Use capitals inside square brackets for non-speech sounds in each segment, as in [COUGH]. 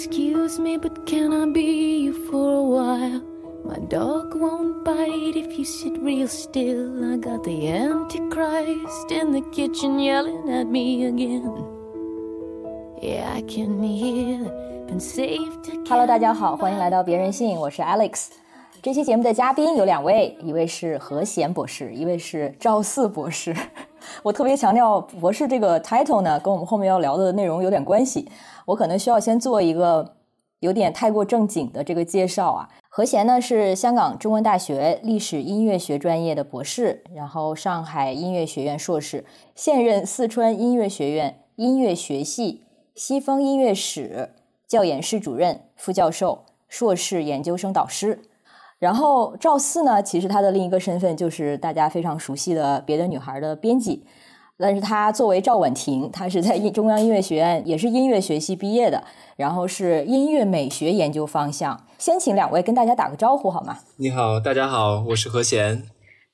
Excuse me, but can I be you for a while? My dog won't bite if you sit real still. I got the Antichrist in the kitchen yelling at me again. Yeah, I can hear been saved to Hello，大家好，欢迎来到别人信，我是 Alex。这期节目的嘉宾有两位，一位是何贤博士，一位是赵四博士。我特别强调博士这个 title 呢，跟我们后面要聊的内容有点关系。我可能需要先做一个有点太过正经的这个介绍啊。何贤呢是香港中文大学历史音乐学专业的博士，然后上海音乐学院硕士，现任四川音乐学院音乐学系西风音乐史教研室主任、副教授、硕士研究生导师。然后赵四呢，其实他的另一个身份就是大家非常熟悉的《别的女孩》的编辑，但是他作为赵婉婷，他是在中央音乐学院也是音乐学系毕业的，然后是音乐美学研究方向。先请两位跟大家打个招呼好吗？你好，大家好，我是何贤。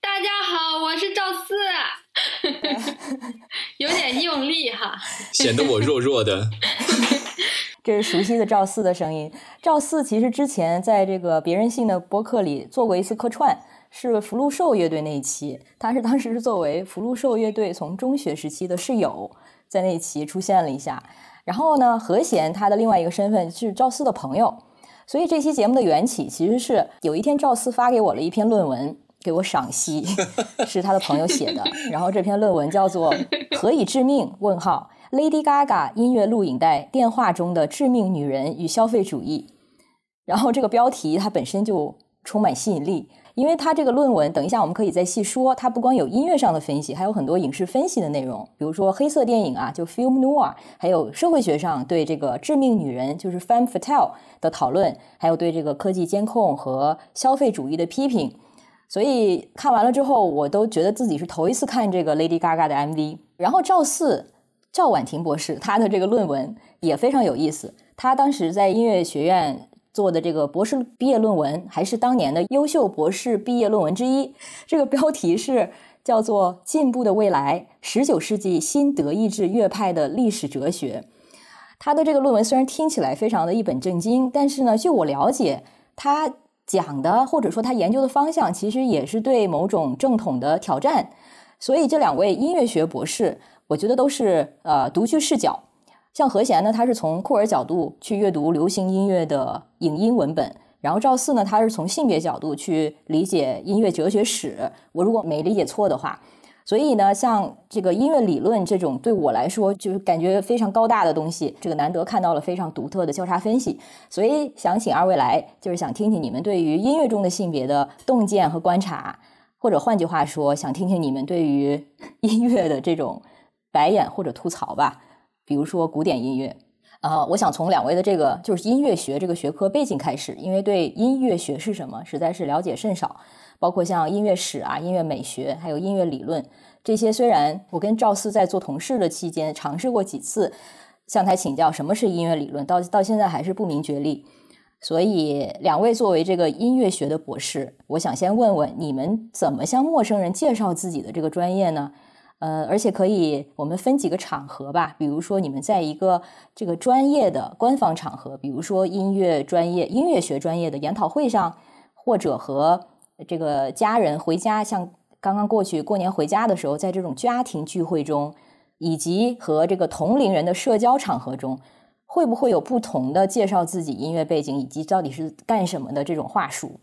大家好，我是赵四，[LAUGHS] [LAUGHS] 有点用力哈，显得我弱弱的。[LAUGHS] 这是熟悉的赵四的声音。赵四其实之前在这个别人信的播客里做过一次客串，是福禄寿乐队那一期。他是 [LAUGHS] 当时是作为福禄寿乐队从中学时期的室友，在那一期出现了一下。然后呢，何贤他的另外一个身份是赵四的朋友。所以这期节目的缘起其实是有一天赵四发给我了一篇论文，给我赏析，[LAUGHS] 是他的朋友写的。然后这篇论文叫做《何以致命？问号》。Lady Gaga 音乐录影带《电话中的致命女人与消费主义》，然后这个标题它本身就充满吸引力，因为它这个论文，等一下我们可以再细说。它不光有音乐上的分析，还有很多影视分析的内容，比如说黑色电影啊，就 film noir，还有社会学上对这个致命女人就是 femme fatale 的讨论，还有对这个科技监控和消费主义的批评。所以看完了之后，我都觉得自己是头一次看这个 Lady Gaga 的 MV。然后赵四。赵婉婷博士，他的这个论文也非常有意思。他当时在音乐学院做的这个博士毕业论文，还是当年的优秀博士毕业论文之一。这个标题是叫做《进步的未来：十九世纪新德意志乐派的历史哲学》。他的这个论文虽然听起来非常的一本正经，但是呢，据我了解，他讲的或者说他研究的方向，其实也是对某种正统的挑战。所以这两位音乐学博士。我觉得都是呃独具视角，像何贤呢，他是从库尔角度去阅读流行音乐的影音文本，然后赵四呢，他是从性别角度去理解音乐哲学史。我如果没理解错的话，所以呢，像这个音乐理论这种对我来说就是感觉非常高大的东西，这个难得看到了非常独特的交叉分析，所以想请二位来，就是想听听你们对于音乐中的性别的洞见和观察，或者换句话说，想听听你们对于音乐的这种。白眼或者吐槽吧，比如说古典音乐，啊，我想从两位的这个就是音乐学这个学科背景开始，因为对音乐学是什么实在是了解甚少，包括像音乐史啊、音乐美学，还有音乐理论这些。虽然我跟赵四在做同事的期间尝试过几次向他请教什么是音乐理论，到到现在还是不明觉厉。所以两位作为这个音乐学的博士，我想先问问你们怎么向陌生人介绍自己的这个专业呢？呃，而且可以，我们分几个场合吧。比如说，你们在一个这个专业的官方场合，比如说音乐专业、音乐学专业的研讨会上，或者和这个家人回家，像刚刚过去过年回家的时候，在这种家庭聚会中，以及和这个同龄人的社交场合中，会不会有不同的介绍自己音乐背景以及到底是干什么的这种话术？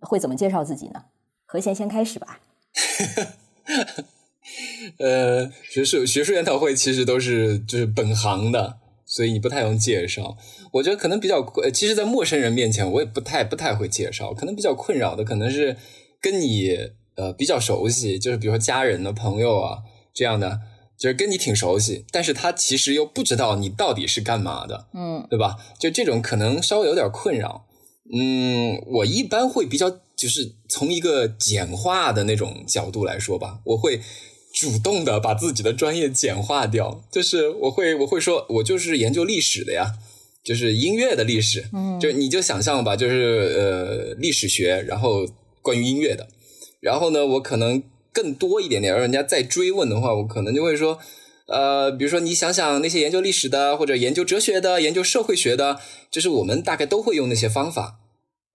会怎么介绍自己呢？何贤先开始吧。[LAUGHS] 呃，学术学术研讨会其实都是就是本行的，所以你不太用介绍。我觉得可能比较，其实，在陌生人面前，我也不太不太会介绍。可能比较困扰的，可能是跟你呃比较熟悉，就是比如说家人的朋友啊这样的，就是跟你挺熟悉，但是他其实又不知道你到底是干嘛的，嗯，对吧？就这种可能稍微有点困扰。嗯，我一般会比较就是从一个简化的那种角度来说吧，我会。主动的把自己的专业简化掉，就是我会我会说，我就是研究历史的呀，就是音乐的历史，嗯，就你就想象吧，就是呃历史学，然后关于音乐的，然后呢，我可能更多一点点，让人家再追问的话，我可能就会说，呃，比如说你想想那些研究历史的，或者研究哲学的、研究社会学的，就是我们大概都会用那些方法，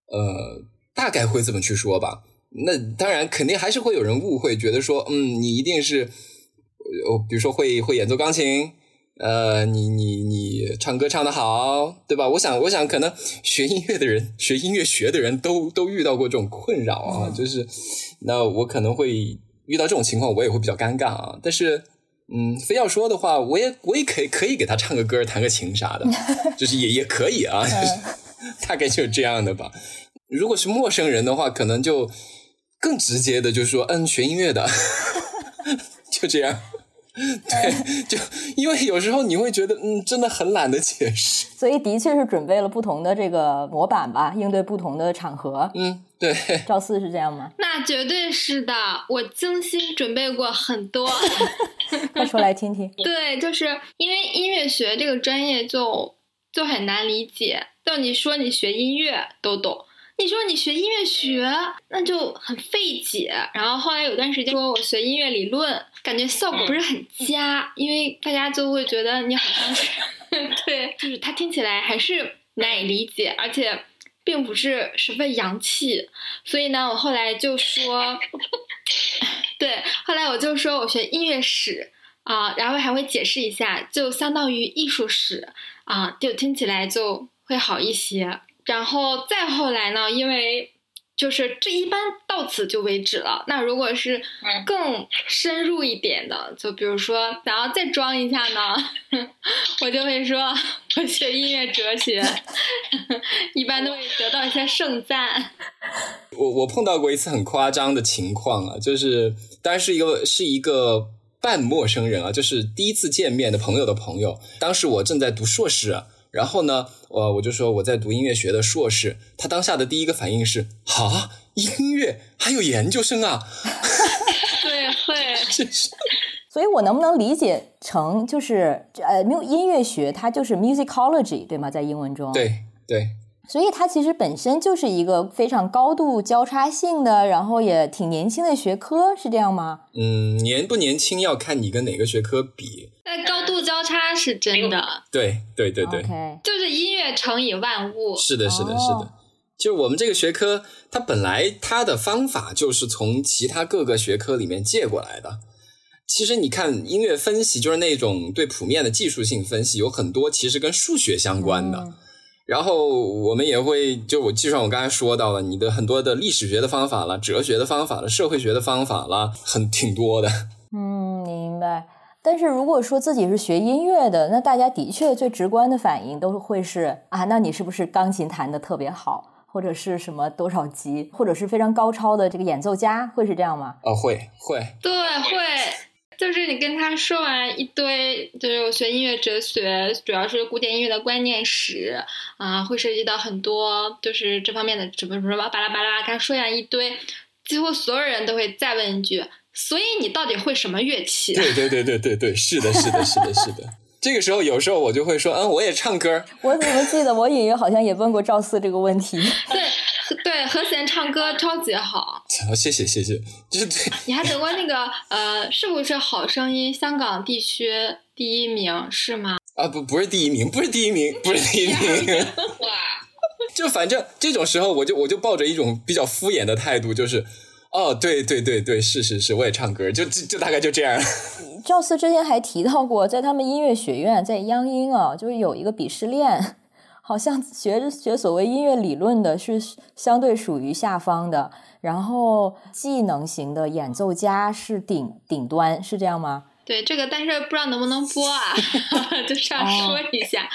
呃，大概会这么去说吧。那当然，肯定还是会有人误会，觉得说，嗯，你一定是，呃，比如说会会演奏钢琴，呃，你你你唱歌唱得好，对吧？我想，我想，可能学音乐的人，学音乐学的人都都遇到过这种困扰啊，就是，那我可能会遇到这种情况，我也会比较尴尬啊。但是，嗯，非要说的话，我也我也可以可以给他唱个歌，弹个琴啥的，[LAUGHS] 就是也也可以啊，就是 [LAUGHS] 大概就是这样的吧。如果是陌生人的话，可能就。更直接的就是说，嗯，学音乐的，[LAUGHS] 就这样。对，就因为有时候你会觉得，嗯，真的很懒得解释。所以的确是准备了不同的这个模板吧，应对不同的场合。嗯，对。赵四是这样吗？那绝对是的，我精心准备过很多。[LAUGHS] 快说来听听。对，就是因为音乐学这个专业就就很难理解，就你说你学音乐都懂。你说你学音乐学，那就很费解。然后后来有段时间说我学音乐理论，感觉效果不是很佳，因为大家就会觉得你好像是，[LAUGHS] 对，就是它听起来还是难以理解，而且并不是十分洋气。所以呢，我后来就说，[LAUGHS] 对，后来我就说我学音乐史啊，然后还会解释一下，就相当于艺术史啊，就听起来就会好一些。然后再后来呢？因为就是这一般到此就为止了。那如果是更深入一点的，就比如说想要再装一下呢，[LAUGHS] 我就会说我学音乐哲学，[LAUGHS] 一般都会得到一些盛赞。我我碰到过一次很夸张的情况啊，就是当然是一个是一个半陌生人啊，就是第一次见面的朋友的朋友。当时我正在读硕士。然后呢，我我就说我在读音乐学的硕士，他当下的第一个反应是：啊，音乐还有研究生啊？[LAUGHS] 对，会。[LAUGHS] 所以，我能不能理解成就是呃，没有音乐学，它就是 musicology，对吗？在英文中。对对。所以它其实本身就是一个非常高度交叉性的，然后也挺年轻的学科，是这样吗？嗯，年不年轻要看你跟哪个学科比。那高度交叉是真的。对对对对，就是音乐乘以万物。是的，是的，是的。就我们这个学科，它本来它的方法就是从其他各个学科里面借过来的。其实你看音乐分析，就是那种对谱面的技术性分析，有很多其实跟数学相关的。然后我们也会，就我计算我刚才说到了你的很多的历史学的方法了、哲学的方法了、社会学的方法了，很挺多的。嗯，明白。但是如果说自己是学音乐的，那大家的确最直观的反应都会是啊，那你是不是钢琴弹的特别好，或者是什么多少级，或者是非常高超的这个演奏家，会是这样吗？啊，会会。对，会。就是你跟他说完一堆，就是我学音乐哲学，主要是古典音乐的观念史啊，会涉及到很多，就是这方面的什么什么巴拉巴拉，跟他说完一堆，几乎所有人都会再问一句：所以你到底会什么乐器？[LAUGHS] 对对对对对对，是的，是的，是的，是的。这个时候，有时候我就会说：嗯，我也唱歌。我怎么记得我隐约好像也问过赵四这个问题？[LAUGHS] 对。对，和弦唱歌超级好。好，谢谢谢谢。就是对。你还得过那个呃，是不是好声音香港地区第一名是吗？啊不，不是第一名，不是第一名，不是第一名。哇！[LAUGHS] 就反正这种时候，我就我就抱着一种比较敷衍的态度，就是哦，对对对对，是是是，我也唱歌，就就就大概就这样。赵四之前还提到过，在他们音乐学院，在央音啊，就是有一个鄙视链。好像学学所谓音乐理论的是相对属于下方的，然后技能型的演奏家是顶顶端，是这样吗？对这个，但是不知道能不能播啊，[LAUGHS] 就这样说一下。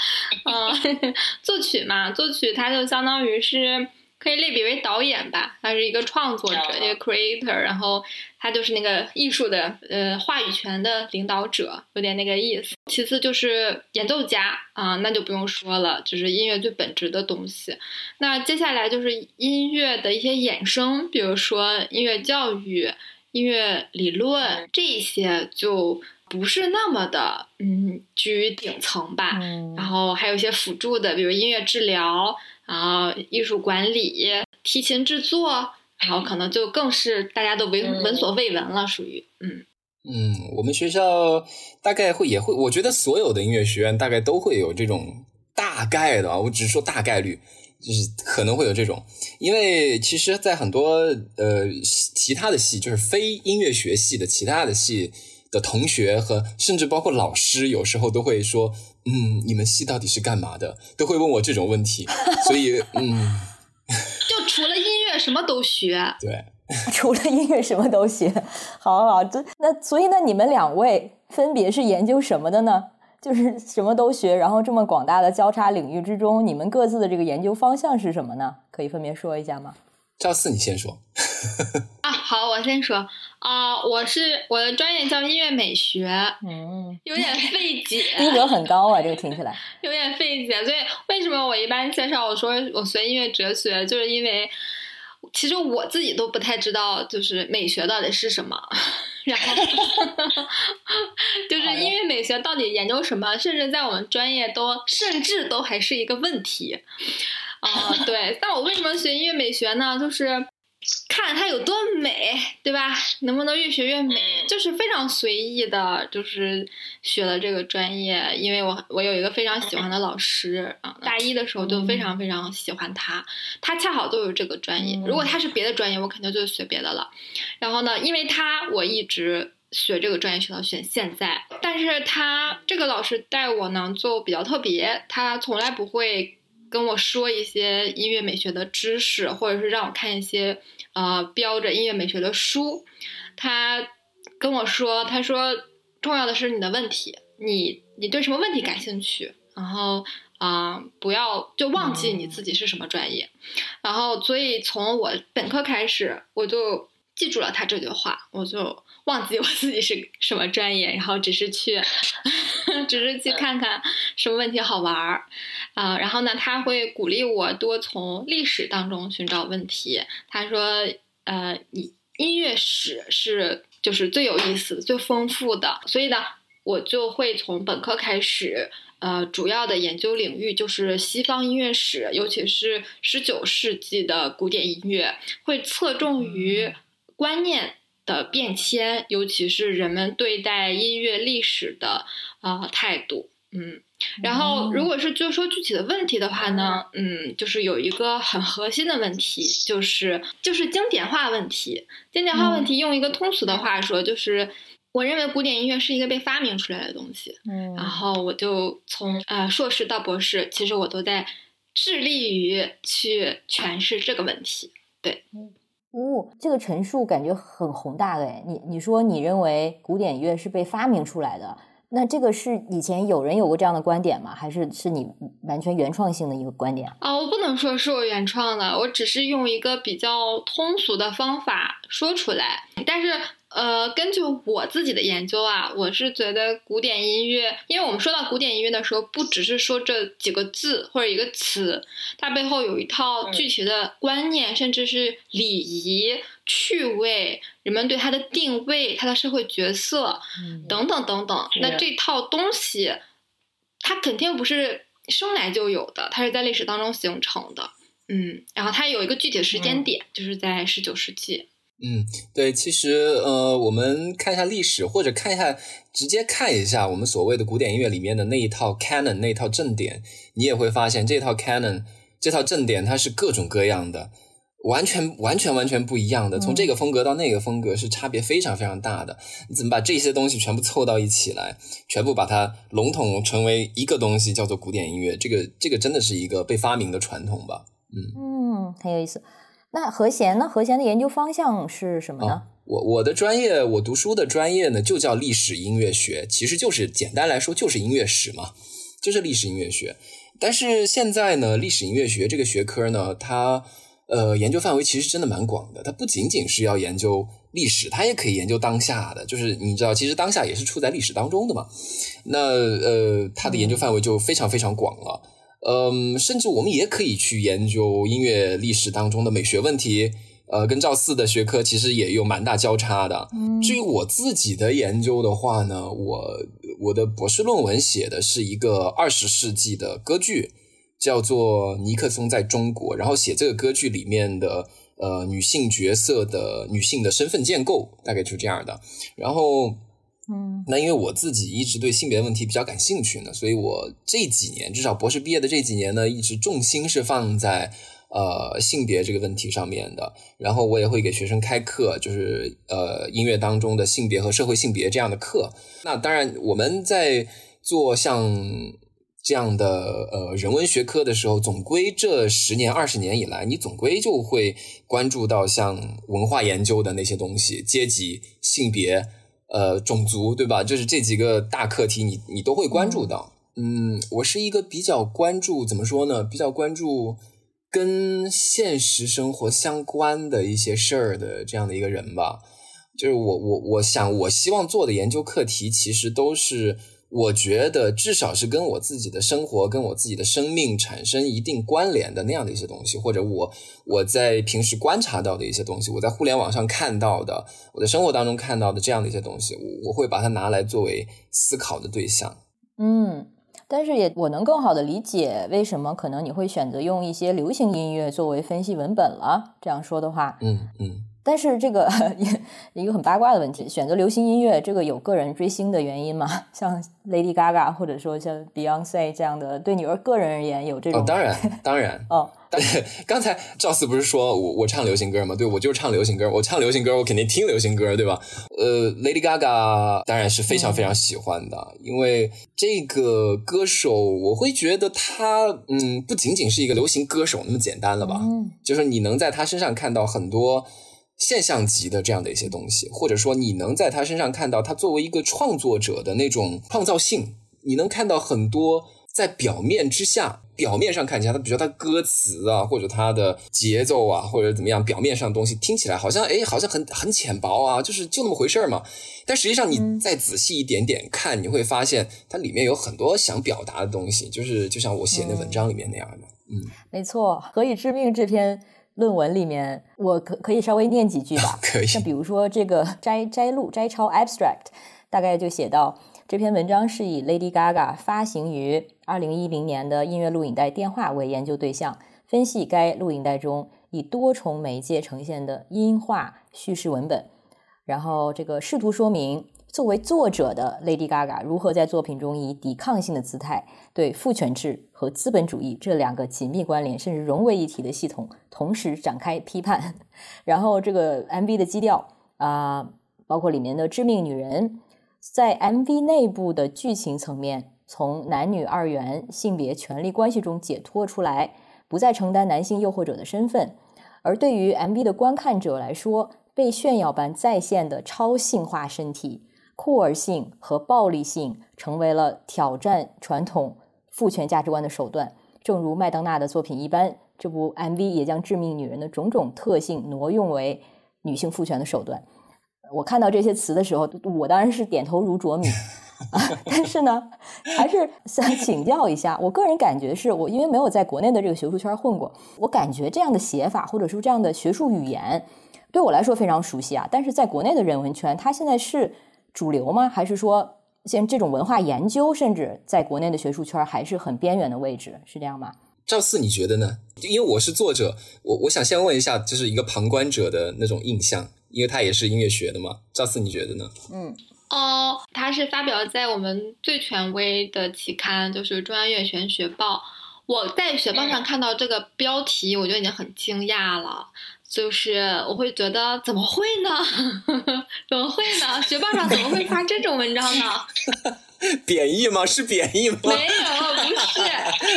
嗯，[LAUGHS] 作曲嘛，作曲它就相当于是。可以类比为导演吧，他是一个创作者，一个 creator，然后他就是那个艺术的呃话语权的领导者，有点那个意思。其次就是演奏家啊，那就不用说了，就是音乐最本质的东西。那接下来就是音乐的一些衍生，比如说音乐教育、音乐理论这些就不是那么的嗯居于顶层吧。然后还有一些辅助的，比如音乐治疗。然后艺术管理、提琴制作，然后可能就更是大家都闻闻所未闻了，属于嗯。嗯，我们学校大概会也会，我觉得所有的音乐学院大概都会有这种大概的啊，我只是说大概率，就是可能会有这种，因为其实，在很多呃其他的系，就是非音乐学系的其他的系的同学和甚至包括老师，有时候都会说，嗯，你们系到底是干嘛的？都会问我这种问题，所以嗯，[LAUGHS] 就除了音乐什么都学，对。[LAUGHS] 除了音乐什么都学，好好这那所以呢，你们两位分别是研究什么的呢？就是什么都学，然后这么广大的交叉领域之中，你们各自的这个研究方向是什么呢？可以分别说一下吗？赵四，你先说。[LAUGHS] 啊，好，我先说啊，我是我的专业叫音乐美学，嗯，有点费解，[LAUGHS] 逼格很高啊，这个听起来有点费解。所以为什么我一般介绍我说我学音乐哲学，就是因为。其实我自己都不太知道，就是美学到底是什么，[LAUGHS] 然后 [LAUGHS] 就是音乐美学到底研究什么，甚至在我们专业都甚至都还是一个问题啊。对，但我为什么学音乐美学呢？就是。看它有多美，对吧？能不能越学越美，就是非常随意的，就是学了这个专业。因为我我有一个非常喜欢的老师啊，大一的时候就非常非常喜欢他，他恰好就是这个专业。如果他是别的专业，我肯定就学别的了。然后呢，因为他我一直学这个专业学到现现在，但是他这个老师带我呢就比较特别，他从来不会。跟我说一些音乐美学的知识，或者是让我看一些呃标着音乐美学的书。他跟我说，他说重要的是你的问题，你你对什么问题感兴趣，然后啊不要就忘记你自己是什么专业。然后所以从我本科开始，我就记住了他这句话，我就。忘记我自己是什么专业，然后只是去，只是去看看什么问题好玩儿，啊，然后呢，他会鼓励我多从历史当中寻找问题。他说，呃，音音乐史是就是最有意思、最丰富的，所以呢，我就会从本科开始，呃，主要的研究领域就是西方音乐史，尤其是十九世纪的古典音乐，会侧重于观念。的变迁，尤其是人们对待音乐历史的啊态度，嗯，然后如果是就说具体的问题的话呢，嗯，就是有一个很核心的问题，就是就是经典化问题。经典化问题用一个通俗的话说，就是我认为古典音乐是一个被发明出来的东西，嗯，然后我就从呃硕士到博士，其实我都在致力于去诠释这个问题，对。哦，这个陈述感觉很宏大哎你你说你认为古典乐是被发明出来的，那这个是以前有人有过这样的观点吗？还是是你完全原创性的一个观点啊？我不能说是我原创的，我只是用一个比较通俗的方法说出来，但是。呃，根据我自己的研究啊，我是觉得古典音乐，因为我们说到古典音乐的时候，不只是说这几个字或者一个词，它背后有一套具体的观念，甚至是礼仪、趣味，人们对它的定位、它的社会角色等等等等。那这套东西，它肯定不是生来就有的，它是在历史当中形成的。嗯，然后它有一个具体的时间点，就是在十九世纪。嗯，对，其实呃，我们看一下历史，或者看一下，直接看一下我们所谓的古典音乐里面的那一套 canon 那一套正典，你也会发现这套 canon 这套正典它是各种各样的，完全完全完全不一样的，从这个风格到那个风格是差别非常非常大的。你怎么把这些东西全部凑到一起来，全部把它笼统成为一个东西，叫做古典音乐？这个这个真的是一个被发明的传统吧？嗯嗯，很有意思。那和弦呢？和弦的研究方向是什么呢？我我的专业，我读书的专业呢，就叫历史音乐学，其实就是简单来说就是音乐史嘛，就是历史音乐学。但是现在呢，历史音乐学这个学科呢，它呃研究范围其实真的蛮广的，它不仅仅是要研究历史，它也可以研究当下的，就是你知道，其实当下也是处在历史当中的嘛。那呃，它的研究范围就非常非常广了。嗯，甚至我们也可以去研究音乐历史当中的美学问题，呃，跟赵四的学科其实也有蛮大交叉的。至于我自己的研究的话呢，我我的博士论文写的是一个二十世纪的歌剧，叫做《尼克松在中国》，然后写这个歌剧里面的呃女性角色的女性的身份建构，大概就是这样的。然后嗯那因为我自己一直对性别问题比较感兴趣呢，所以我这几年至少博士毕业的这几年呢，一直重心是放在呃性别这个问题上面的。然后我也会给学生开课，就是呃音乐当中的性别和社会性别这样的课。那当然我们在做像这样的呃人文学科的时候，总归这十年二十年以来，你总归就会关注到像文化研究的那些东西，阶级、性别。呃，种族对吧？就是这几个大课题你，你都会关注到。嗯，我是一个比较关注，怎么说呢？比较关注跟现实生活相关的一些事儿的这样的一个人吧。就是我，我，我想，我希望做的研究课题，其实都是。我觉得至少是跟我自己的生活、跟我自己的生命产生一定关联的那样的一些东西，或者我我在平时观察到的一些东西，我在互联网上看到的，我在生活当中看到的这样的一些东西，我我会把它拿来作为思考的对象。嗯，但是也我能更好的理解为什么可能你会选择用一些流行音乐作为分析文本了。这样说的话，嗯嗯。但是这个 [LAUGHS] 一个很八卦的问题，选择流行音乐，这个有个人追星的原因吗？[LAUGHS] 像 Lady Gaga 或者说像 Beyonce 这样的，对你而个人而言有这种？哦，当然，当然。哦，[LAUGHS] 刚才赵四不是说我我唱流行歌吗？对，我就是唱流行歌。我唱流行歌，我肯定听流行歌，对吧？呃，Lady Gaga 当然是非常非常喜欢的，因为这个歌手，我会觉得他，嗯，不仅仅是一个流行歌手那么简单了吧？嗯，就是你能在他身上看到很多。现象级的这样的一些东西，或者说你能在他身上看到他作为一个创作者的那种创造性，你能看到很多在表面之下，表面上看起来他，比如说他歌词啊，或者他的节奏啊，或者怎么样，表面上的东西听起来好像哎，好像很很浅薄啊，就是就那么回事儿嘛。但实际上你再仔细一点点看，你会发现它里面有很多想表达的东西，就是就像我写那文章里面那样的。嗯，没错，《何以致命》这篇。论文里面，我可可以稍微念几句吧。[LAUGHS] 可以。像比如说这个摘摘录、摘抄 abstract，大概就写到这篇文章是以 Lady Gaga 发行于二零一零年的音乐录影带《电话》为研究对象，分析该录影带中以多重媒介呈现的音画叙事文本，然后这个试图说明。作为作者的 Lady Gaga 如何在作品中以抵抗性的姿态对父权制和资本主义这两个紧密关联甚至融为一体的系统同时展开批判？然后这个 MV 的基调啊，包括里面的致命女人，在 MV 内部的剧情层面，从男女二元性别权利关系中解脱出来，不再承担男性诱惑者的身份，而对于 MV 的观看者来说，被炫耀般再现的超性化身体。酷儿性和暴力性成为了挑战传统父权价值观的手段，正如麦当娜的作品一般，这部 MV 也将致命女人的种种特性挪用为女性父权的手段。我看到这些词的时候，我当然是点头如啄米 [LAUGHS] 啊，但是呢，还是想请教一下。我个人感觉是我因为没有在国内的这个学术圈混过，我感觉这样的写法或者说这样的学术语言对我来说非常熟悉啊。但是在国内的人文圈，它现在是。主流吗？还是说，像这种文化研究，甚至在国内的学术圈还是很边缘的位置，是这样吗？赵四，你觉得呢？因为我是作者，我我想先问一下，就是一个旁观者的那种印象，因为他也是音乐学的嘛。赵四，你觉得呢？嗯，哦，他是发表在我们最权威的期刊，就是中央音乐学院学报。我在学报上看到这个标题，我就已经很惊讶了。就是我会觉得怎么会呢？[LAUGHS] 怎么会呢？学报上怎么会发这种文章呢？[LAUGHS] 贬义吗？是贬义吗？没有，不是。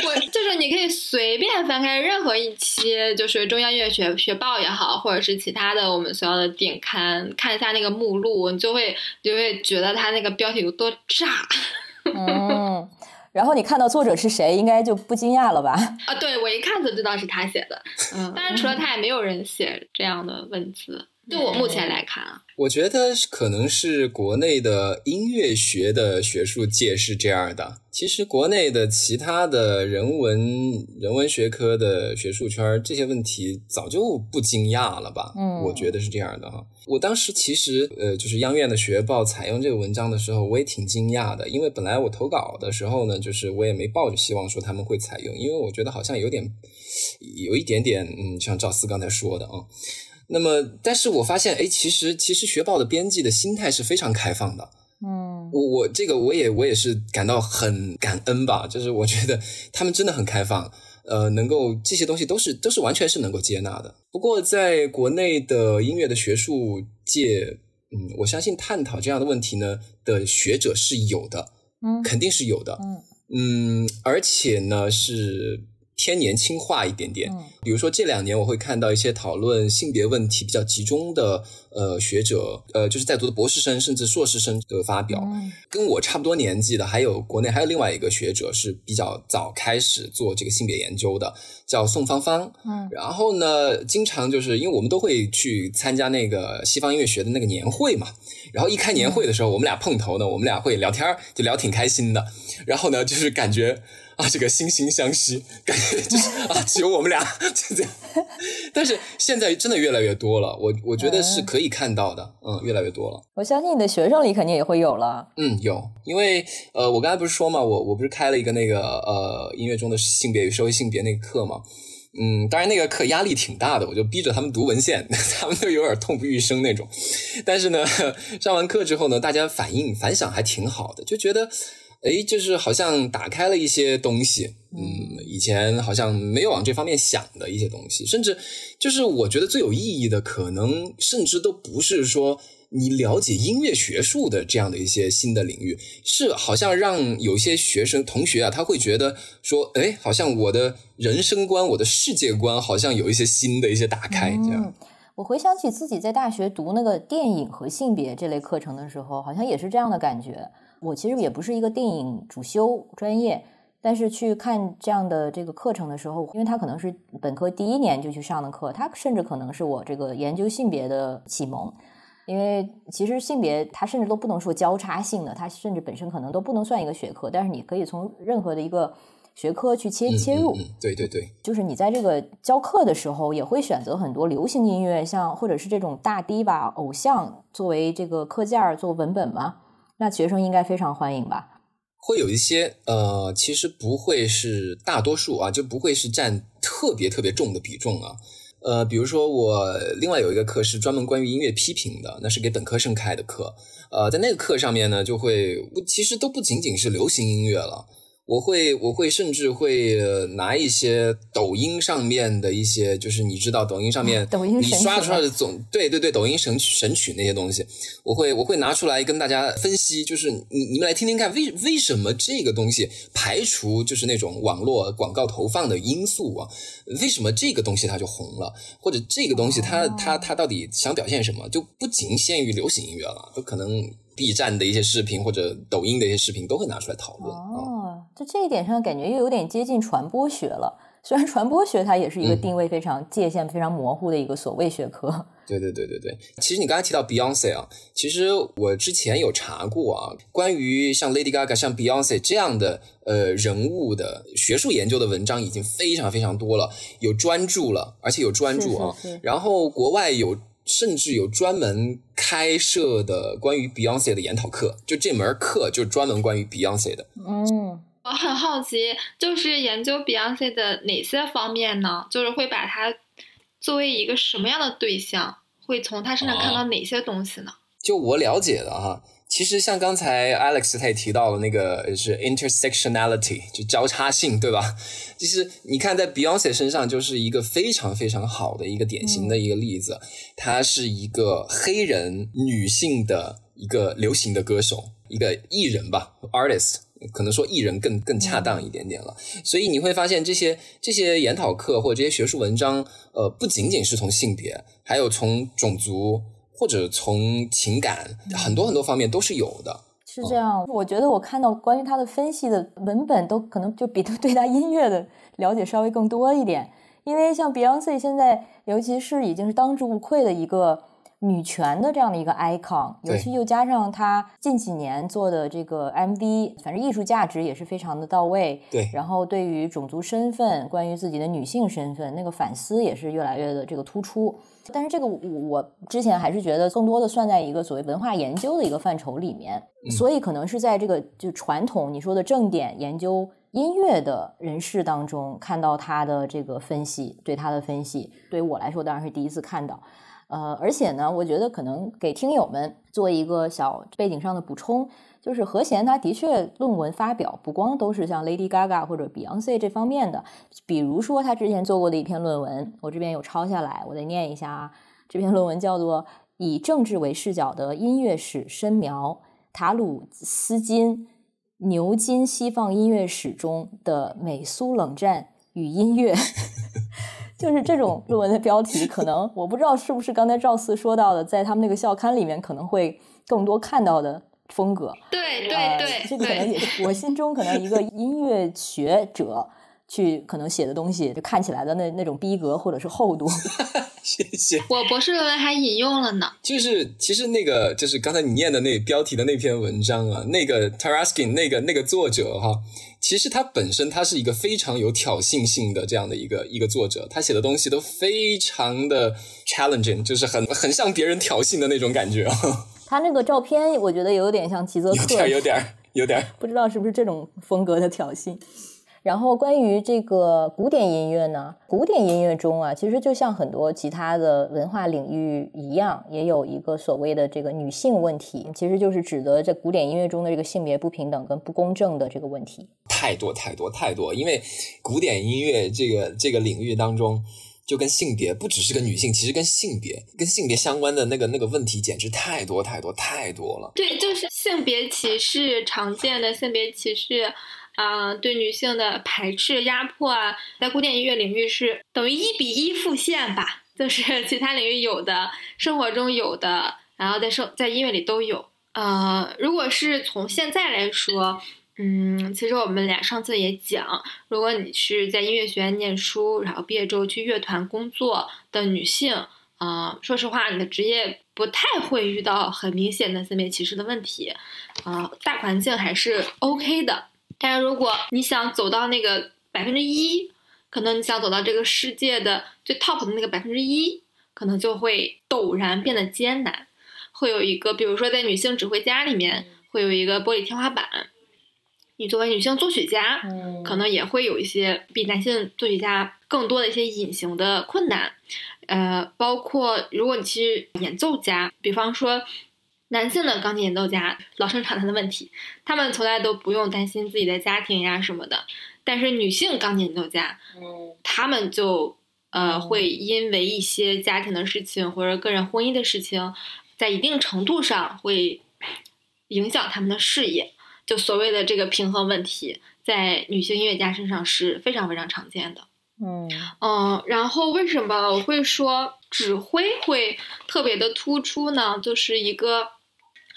我就是你可以随便翻开任何一期，就是中央音乐学学报也好，或者是其他的我们学校的顶刊，看一下那个目录，你就会就会觉得它那个标题有多炸。嗯。[LAUGHS] 然后你看到作者是谁，应该就不惊讶了吧？啊，对我一看就知道是他写的。嗯，当然除了他，也没有人写这样的文字。就我目前来看啊，我觉得可能是国内的音乐学的学术界是这样的。其实国内的其他的人文人文学科的学术圈，这些问题早就不惊讶了吧？嗯，我觉得是这样的哈。我当时其实呃，就是央院的学报采用这个文章的时候，我也挺惊讶的，因为本来我投稿的时候呢，就是我也没抱着希望说他们会采用，因为我觉得好像有点有一点点，嗯，像赵四刚才说的啊。那么，但是我发现，哎，其实其实学报的编辑的心态是非常开放的，嗯，我我这个我也我也是感到很感恩吧，就是我觉得他们真的很开放，呃，能够这些东西都是都是完全是能够接纳的。不过在国内的音乐的学术界，嗯，我相信探讨这样的问题呢的学者是有的，嗯肯定是有的，嗯嗯，而且呢是偏年轻化一点点。嗯比如说这两年我会看到一些讨论性别问题比较集中的呃学者，呃，就是在读的博士生甚至硕士生的发表，嗯跟我差不多年纪的，还有国内还有另外一个学者是比较早开始做这个性别研究的，叫宋芳芳。嗯然后呢，经常就是因为我们都会去参加那个西方音乐学的那个年会嘛，然后一开年会的时候，我们俩碰头呢，我们俩会聊天儿，就聊挺开心的。然后呢，就是感觉啊，这个惺惺相惜，感觉就是啊，只有我们俩就这样。但是现在真的越来越多了，我我觉得是可以看到的，嗯，越来越多了。我相信你的学生里肯定也会有了。嗯，有，因为呃，我刚才不是说嘛，我我不是开了一个那个呃音乐中的性别与社会性别那个课嘛，嗯，当然那个课压力挺大的，我就逼着他们读文献，[LAUGHS] 他们都有点痛不欲生那种。但是呢，[LAUGHS] 上完课之后呢，大家反应反响还挺好的，就觉得。哎，就是好像打开了一些东西，嗯，以前好像没有往这方面想的一些东西，甚至就是我觉得最有意义的，可能甚至都不是说你了解音乐学术的这样的一些新的领域，是好像让有些学生同学啊，他会觉得说，哎，好像我的人生观、我的世界观好像有一些新的一些打开，这样。嗯我回想起自己在大学读那个电影和性别这类课程的时候，好像也是这样的感觉。我其实也不是一个电影主修专业，但是去看这样的这个课程的时候，因为他可能是本科第一年就去上的课，他甚至可能是我这个研究性别的启蒙。因为其实性别它甚至都不能说交叉性的，它甚至本身可能都不能算一个学科，但是你可以从任何的一个学科去切嗯切入。嗯嗯，对对对，就是你在这个教课的时候，也会选择很多流行音乐，像或者是这种大 D 吧偶像作为这个课件儿做文本吗？那学生应该非常欢迎吧？会有一些呃，其实不会是大多数啊，就不会是占特别特别重的比重啊。呃，比如说我另外有一个课是专门关于音乐批评的，那是给本科生开的课。呃，在那个课上面呢，就会其实都不仅仅是流行音乐了。我会，我会甚至会呃拿一些抖音上面的一些，就是你知道抖音上面抖音你刷出来的总对对对，抖音神曲神曲那些东西，我会我会拿出来跟大家分析，就是你你们来听听看，为为什么这个东西排除就是那种网络广告投放的因素啊？为什么这个东西它就红了？或者这个东西它它它到底想表现什么？就不仅限于流行音乐了，都可能 B 站的一些视频或者抖音的一些视频都会拿出来讨论啊。哦，在这一点上感觉又有点接近传播学了。虽然传播学它也是一个嗯定位非常、界限非常模糊的一个所谓学科。对对对对对，其实你刚才提到 Beyonce 啊，其实我之前有查过啊，关于像 Lady Gaga、像 Beyonce 这样的呃人物的学术研究的文章已经非常非常多了，有专注了，而且有专注啊。是是是然后国外有甚至有专门开设的关于 Beyonce 的研讨课，就这门课就专门关于 Beyonce 的。嗯，我很好奇，就是研究 Beyonce 的哪些方面呢？就是会把它作为一个什么样的对象，会从他身上看到哪些东西呢？就我了解的哈，其实像刚才 Alex 他也提到了那个是 intersectionality，就交叉性，对吧？其实你看在 Beyonce 身上就是一个非常非常好的一个典型的一个例子，她是一个黑人女性的一个流行的歌手，一个艺人吧，artist。可能说艺人更更恰当一点点了，所以你会发现这些这些研讨课或者这些学术文章，呃，不仅仅是从性别，还有从种族或者从情感，很多很多方面都是有的。是这样。我觉得我看到关于他的分析的文本，都可能就比对他音乐的了解稍微更多一点。因为像 Beyonce 现在，尤其是已经是当之无愧的一个女权的这样的一个 icon，尤其又加上她近几年做的这个 MV，反正艺术价值也是非常的到位。对然后对于种族身份，关于自己的女性身份，那个反思也是越来越的这个突出。但是这个我我之前还是觉得更多的算在一个所谓文化研究的一个范畴里面，所以可能是在这个就传统你说的正点研究音乐的人士当中看到他的这个分析，对他的分析，对于我来说当然是第一次看到。呃，而且呢，我觉得可能给听友们做一个小背景上的补充，就是何贤他的确论文发表不光都是像 Lady Gaga 或者 Beyonce 这方面的，比如说他之前做过的一篇论文，我这边有抄下来，我得念一下啊。这篇论文叫做《以政治为视角的音乐史深描：塔鲁斯金牛津西方音乐史中的美苏冷战与音乐》。[LAUGHS] 就是这种论文的标题，可能 [LAUGHS] 我不知道是不是刚才赵四说到的，在他们那个校刊里面可能会更多看到的风格。对对对，这个可能也是 [LAUGHS] 我心中可能一个音乐学者去可能写的东西，就看起来的那那种逼格或者是厚度。[LAUGHS] 谢谢。我博士论文还引用了呢。就是其实那个就是刚才你念的那标题的那篇文章啊，那个 Taraskin 那个那个作者哈。其实他本身他是一个非常有挑衅性的这样的一个一个作者，他写的东西都非常的 challenging，就是很很向别人挑衅的那种感觉啊。[LAUGHS] 他那个照片，我觉得有点像吉泽克，有点有点有点，不知道是不是这种风格的挑衅。然后关于这个古典音乐呢，古典音乐中啊，其实就像很多其他的文化领域一样，也有一个所谓的这个女性问题，其实就是指的在古典音乐中的这个性别不平等跟不公正的这个问题。太多太多太多，因为古典音乐这个这个领域当中，就跟性别不只是跟女性，其实跟性别跟性别相关的那个那个问题，简直太多太多太多了。对，就是性别歧视，常见的性别歧视。啊，对女性的排斥、压迫啊，在古典音乐领域是等于一比一复现吧，就是 [LAUGHS] 其他领域有的，生活中有的，然后在生在音乐里都有。呃，如果是从现在来说，嗯，其实我们俩上次也讲，如果你是在音乐学院念书，然后毕业之后去乐团工作的女性，啊，说实话，你的职业不太会遇到很明显的性别歧视的问题，啊，大环境还是 OK 的。但是如果你想走到那个百分之一，可能你想走到这个世界的最 top 的那个百分之一，可能就会陡然变得艰难。会有一个，比如说在女性指挥家里面，会有一个玻璃天花板。你作为女性作曲家，可能也会有一些比男性作曲家更多的一些隐形的困难。呃，包括如果你是演奏家，比方说。男性的钢琴演奏家老生常谈的问题，他们从来都不用担心自己的家庭呀什么的。但是女性钢琴演奏家，嗯，他们就呃会因为一些家庭的事情或者个人婚姻的事情，在一定程度上会影响他们的事业。就所谓的这个平衡问题，在女性音乐家身上是非常非常常见的。嗯嗯，然后为什么我会说指挥会特别的突出呢？就是一个。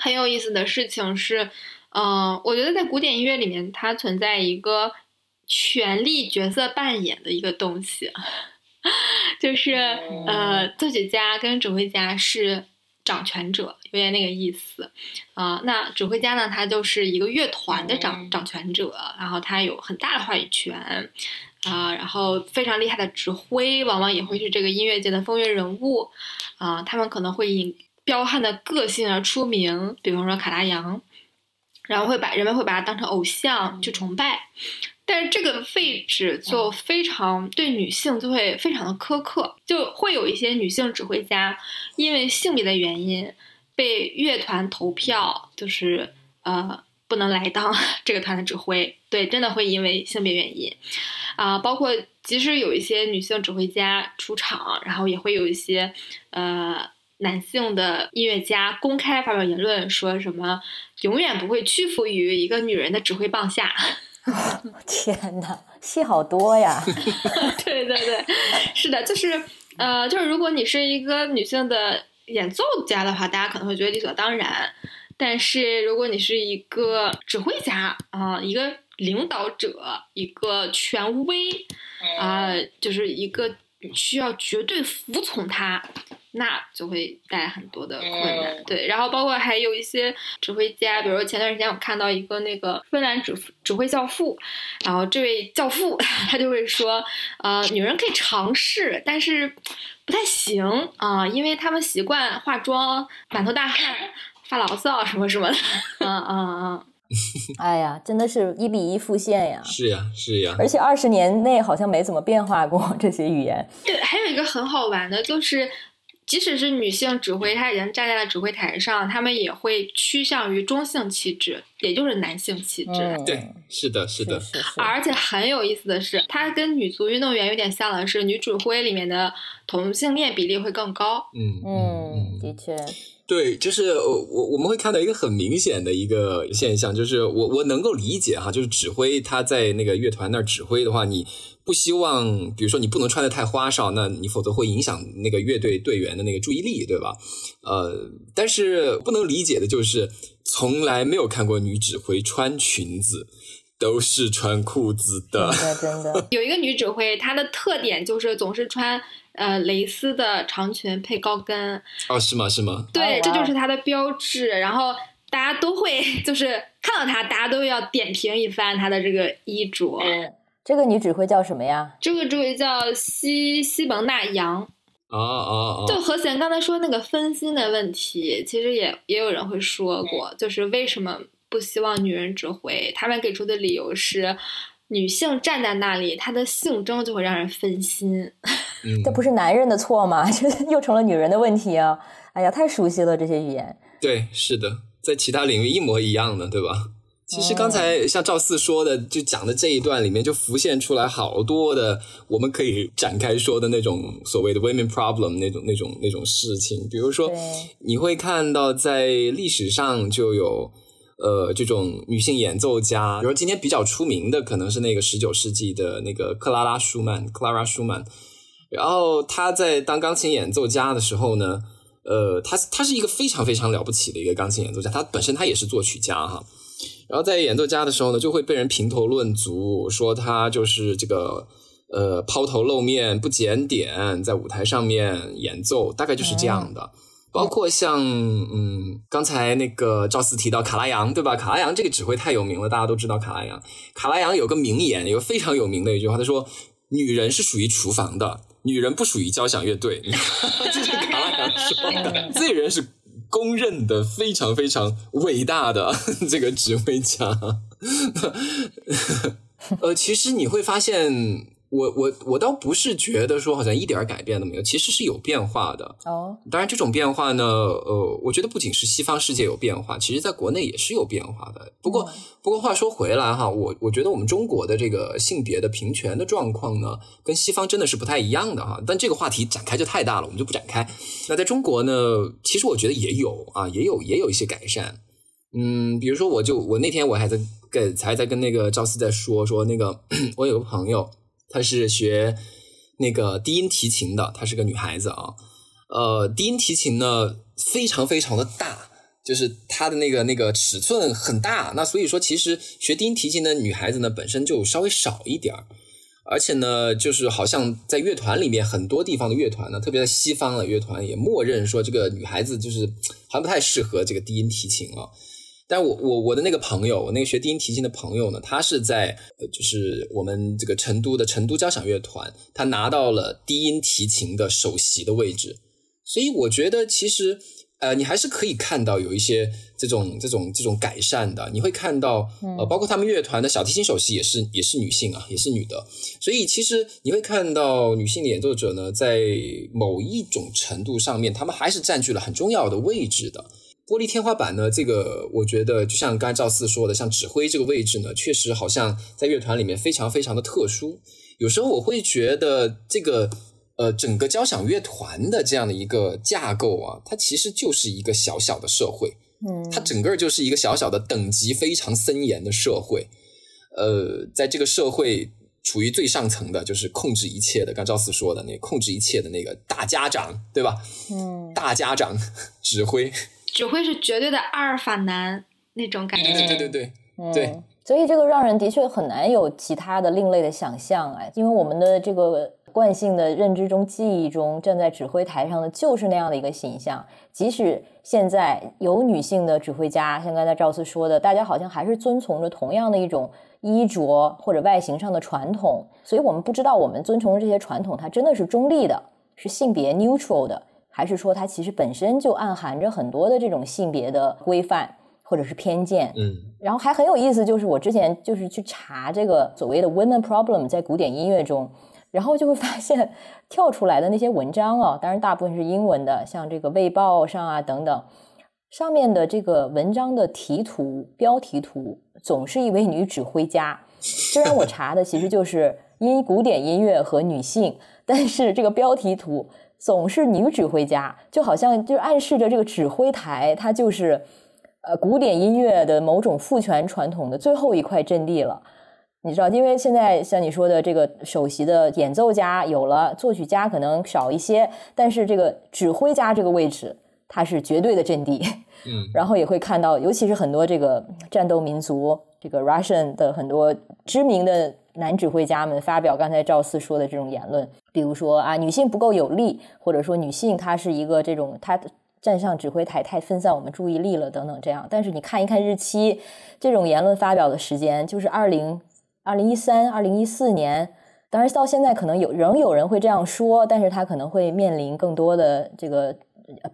很有意思的事情是，嗯，我觉得在古典音乐里面，它存在一个权力角色扮演的一个东西，[LAUGHS] 就是呃，作曲家跟指挥家是掌权者，有点那个意思啊。那指挥家呢，他就是一个乐团的掌掌权者，然后他有很大的话语权啊，然后非常厉害的指挥，往往也会是这个音乐界的风云人物啊，他们可能会以。彪悍的个性而出名，比方说卡拉扬，然后会把人们会把他当成偶像去崇拜，但是这个位置就非常对女性就会非常的苛刻，就会有一些女性指挥家因为性别的原因被乐团投票，就是呃不能来当 [LAUGHS] 这个团的指挥，对，真的会因为性别原因。啊，包括即使有一些女性指挥家出场，然后也会有一些呃。男性的音乐家公开发表言论，说什么永远不会屈服于一个女人的指挥棒下。[LAUGHS] 天哪，戏好多呀！[LAUGHS] 对对对，是的，就是呃，就是如果你是一个女性的演奏家的话，大家可能会觉得理所当然。但是如果你是一个指挥家啊，一个领导者，一个权威啊，就是一个需要绝对服从他。那就会带来很多的困难，对。然后包括还有一些指挥家，比如说前段时间我看到一个那个芬兰指指挥教父，然后这位教父 [LAUGHS] 他就会说，呃，女人可以尝试，但是不太行啊，因为他们习惯化妆、满头大汗、发牢骚什么什么的，嗯嗯嗯。[LAUGHS] 哎呀，真的是一比一复现呀！是呀，是呀。而且二十年内好像没怎么变化过这些语言。对，还有一个很好玩的就是。即使是女性指挥，她已经站在了指挥台上，她们也会趋向于中性气质，也就是男性气质。嗯，对，是的，是的，是是而且很有意思的是，它跟女足运动员有点像的是，女指挥里面的同性恋比例会更高。嗯嗯，的确，对，就是我我我们会看到一个很明显的一个现象，就是我我能够理解哈，就是指挥他在那个乐团那儿指挥的话，你不希望，比如说你不能穿的太花哨，那你否则会影响那个乐队队员的那个注意力，对吧？呃，但是不能理解的就是，从来没有看过女指挥穿裙子，都是穿裤子的。真的真的，有一个女指挥，她的特点就是总是穿呃蕾丝的长裙配高跟，哦，是吗？是吗？对，哦这就是她的标志。然后大家都会 [LAUGHS] 就是看到她，大家都要点评一番她的这个衣着。这个女指挥叫什么呀？这个指挥叫西西蒙娜杨，哦哦哦！就和弦刚才说那个分心的问题，其实也也有人会说过，就是为什么不希望女人指挥？他们给出的理由是，女性站在那里，她的性征就会让人分心。[LAUGHS] 嗯这不是男人的错吗？[LAUGHS] 这又成了女人的问题啊！哎呀，太熟悉了这些语言。对，是的，在其他领域一模一样的，对吧？其实刚哦才像赵四说的，就讲的这一段里面，就浮现出来好多的我们可以展开说的那种所谓的 women problem 那种那种那种事情。比如说，你会看到在历史上就有呃这种女性演奏家，比如今天比较出名的可能是那个十九世纪的那个克拉拉舒曼 （Clara Schumann）。然后她在当钢琴演奏家的时候呢，呃，她她是一个非常非常了不起的一个钢琴演奏家，她本身她也是作曲家哈。然后在演奏家的时候呢，就会被人评头论足，说他就是这个呃抛头露面、不检点，在舞台上面演奏，大概就是这样的。包括像嗯，刚才那个赵四提到卡拉扬，对吧？卡拉扬这个指挥太有名了，大家都知道卡拉扬。卡拉扬有个名言，有个非常有名的一句话，他说：“女人是属于厨房的，女人不属于交响乐队。[LAUGHS] ”这是卡拉扬说的，[LAUGHS] 这个人是公认的非常非常伟大的 [LAUGHS] 这个指挥家。[LAUGHS] 呃，其实你会发现，我我我倒不是觉得说好像一点儿改变都没有，其实是有变化的。哦，当然，这种变化呢，呃，我觉得不仅是西方世界有变化，其实在国内也是有变化的。不过，不过话说回来哈，我我觉得我们中国的这个性别的平权的状况呢，跟西方真的是不太一样的哈。但这个话题展开就太大了，我们就不展开。那在中国呢，其实我觉得也有啊，也有也有一些改善。嗯，比如说，我就我那天我还在跟还在跟那个赵四在说说那个，[CLEARS THROAT] 我有个朋友，她是学那个低音提琴的，她是个女孩子啊。呃，低音提琴呢非常非常的大，就是它的那个那个尺寸很大。那所以说，其实学低音提琴的女孩子呢本身就稍微少一点儿。而且呢，就是好像在乐团里面，很多地方的乐团呢，特别在西方的乐团也默认说，这个女孩子就是好像不太适合这个低音提琴啊。但我我我的那个朋友，我那个学低音提琴的朋友呢，他是在呃，就是我们这个成都的成都交响乐团，他拿到了低音提琴的首席的位置，所以我觉得其实呃，你还是可以看到有一些这种这种这种改善的。你会看到呃，包括他们乐团的小提琴首席也是也是女性啊，也是女的，所以其实你会看到女性的演奏者呢，在某一种程度上面，他们还是占据了很重要的位置的。玻璃天花板呢，这个我觉得就像刚才赵四说的，像指挥这个位置呢，确实好像在乐团里面非常非常的特殊。有时候我会觉得这个呃整个交响乐团的这样的一个架构啊，它其实就是一个小小的社会，嗯，它整个就是一个小小的等级非常森严的社会。呃，在这个社会处于最上层的，就是控制一切的，刚赵四说的那控制一切的那个大家长，对吧？嗯，大家长 [LAUGHS] 指挥。指挥是绝对的阿尔法男那种感觉。对对对对，嗯对所以这个让人的确很难有其他的另类的想象哎，因为我们的这个惯性的认知中、记忆中，站在指挥台上的就是那样的一个形象。即使现在有女性的指挥家，像刚才赵四说的，大家好像还是遵从着同样的一种衣着或者外形上的传统，所以我们不知道我们遵从的这些传统，它真的是中立的，是性别 neutral 的，还是说它其实本身就暗含着很多的这种性别的规范或者是偏见？嗯然后还很有意思，就是我之前就是去查这个所谓的 women problem 在古典音乐中，然后就会发现跳出来的那些文章啊，当然大部分是英文的，像这个《卫报》上啊等等，上面的这个文章的题图、标题图总是一位女指挥家。虽然我查的其实就是因古典音乐和女性，但是这个标题图总是女指挥家，就好像就暗示着这个指挥台它就是呃古典音乐的某种父权传统的最后一块阵地了。你知道，因为现在像你说的这个首席的演奏家有了，作曲家可能少一些，但是这个指挥家这个位置，它是绝对的阵地。嗯，[LAUGHS] 然后也会看到，尤其是很多这个战斗民族，这个 Russian 的很多知名的男指挥家们发表刚才赵四说的这种言论，比如说啊，女性不够有力，或者说女性她是一个这种她站上指挥台太分散我们注意力了等等这样。但是你看一看日期，这种言论发表的时间就是二零。二零一三、二零一四年，当然到现在可能有仍有人会这样说，但是他可能会面临更多的这个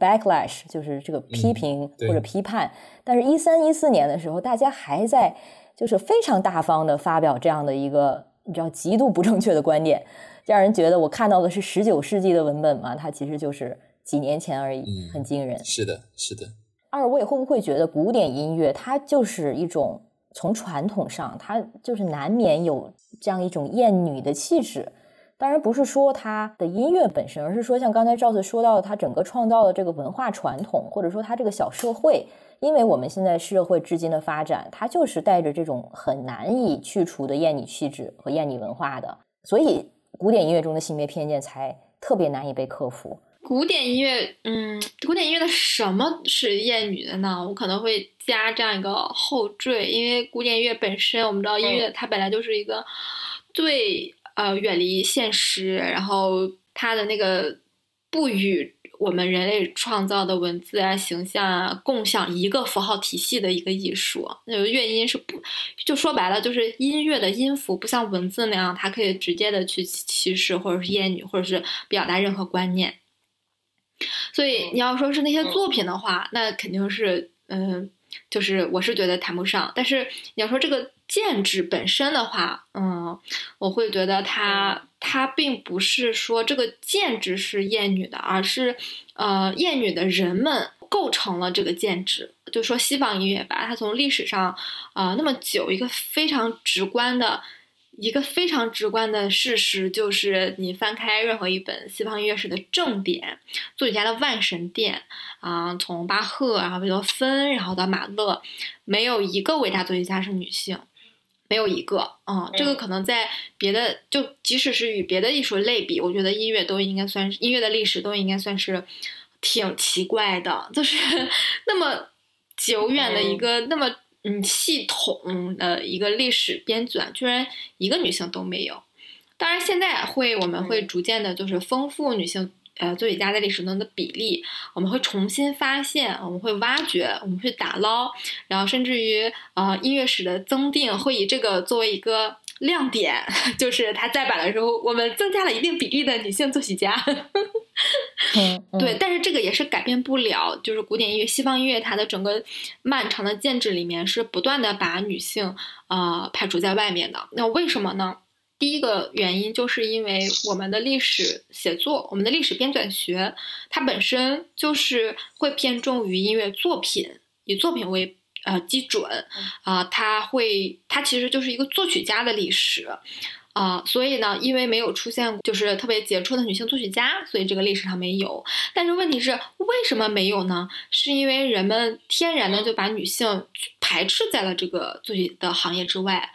backlash，就是这个批评或者批判。但是，一三一四年的时候，大家还在就是非常大方的发表这样的一个你知道极度不正确的观点，让人觉得我看到的是十九世纪的文本嘛？它其实就是几年前而已，很惊人。是的，是的。二位会不会觉得古典音乐它就是一种？从传统上，它就是难免有这样一种艳女的气质。当然不是说它的音乐本身，而是说像刚才赵子说到的，它整个创造的这个文化传统，或者说它这个小社会，因为我们现在社会至今的发展，它就是带着这种很难以去除的艳女气质和艳女文化的，所以古典音乐中的性别偏见才特别难以被克服。古典音乐，嗯，古典音乐的什么是厌女的呢？我可能会加这样一个后缀，因为古典音乐本身，我们知道音乐它本来就是一个最呃远离现实，然后它的那个不与我们人类创造的文字啊、形象啊共享一个符号体系的一个艺术。那个乐音是不，就说白了就是音乐的音符不像文字那样，它可以直接的去歧视或者是厌女，或者是表达任何观念。所以你要说是那些作品的话，那肯定是，嗯，就是我是觉得谈不上。但是你要说这个建制本身的话，嗯，我会觉得它它并不是说这个建制是厌女的，而是呃厌女的人们构成了这个建制。就说西方音乐吧，它从历史上啊那么久，一个非常直观的。一个非常直观的事实就是，你翻开任何一本西方音乐史的正典，作曲家的万神殿啊，从巴赫，然后贝多芬，然后到马勒，没有一个伟大作曲家是女性，没有一个。嗯，这个可能在别的，就即使是与别的艺术类比，我觉得音乐都应该算是音乐的历史都应该算是挺奇怪的，就是 [LAUGHS] 那么久远的一个那么。嗯，系统的一个历史编纂，居然一个女性都没有。当然，现在会我们会逐渐的，就是丰富女性呃作曲家在历史中的比例。我们会重新发现，我们会挖掘，我们会打捞，然后甚至于呃音乐史的增订会以这个作为一个。亮点 [LAUGHS] 就是它再版的时候，我们增加了一定比例的女性作曲家。[LAUGHS] 对，但是这个也是改变不了，就是古典音乐、西方音乐它的整个漫长的建制里面是不断的把女性呃排除在外面的。那为什么呢？第一个原因就是因为我们的历史写作，我们的历史编纂学，它本身就是会偏重于音乐作品，以作品为。呃，基准啊，他会，他其实就是一个作曲家的历史啊，所以呢，因为没有出现就是特别杰出的女性作曲家，所以这个历史上没有。但是问题是，为什么没有呢？是因为人们天然的就把女性排斥在了这个作曲的行业之外。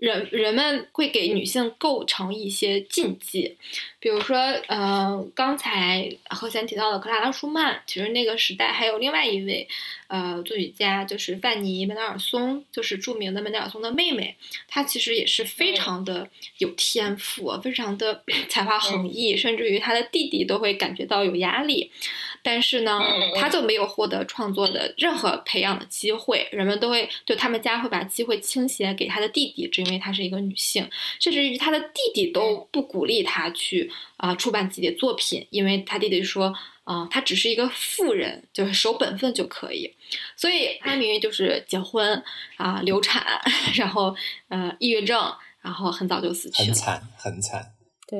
人人们会给女性构成一些禁忌，比如说，呃，刚才和弦提到的克拉拉舒曼，其实那个时代还有另外一位，呃，作曲家就是范尼门德尔松，就是著名的门德尔松的妹妹，她其实也是非常的有天赋，非常的 [COUGHS] 才华横溢，甚至于她的弟弟都会感觉到有压力。但是呢，他就没有获得创作的任何培养的机会。人们都会就他们家会把机会倾斜给他的弟弟，只因为她是一个女性，甚至于他的弟弟都不鼓励他去啊出版自己的作品，因为他弟弟说啊，他只是一个富人，就是守本分就可以。所以他命运就是结婚啊，流产，[LAUGHS] 然后呃抑郁症，然后很早就死去，很惨，很惨。对，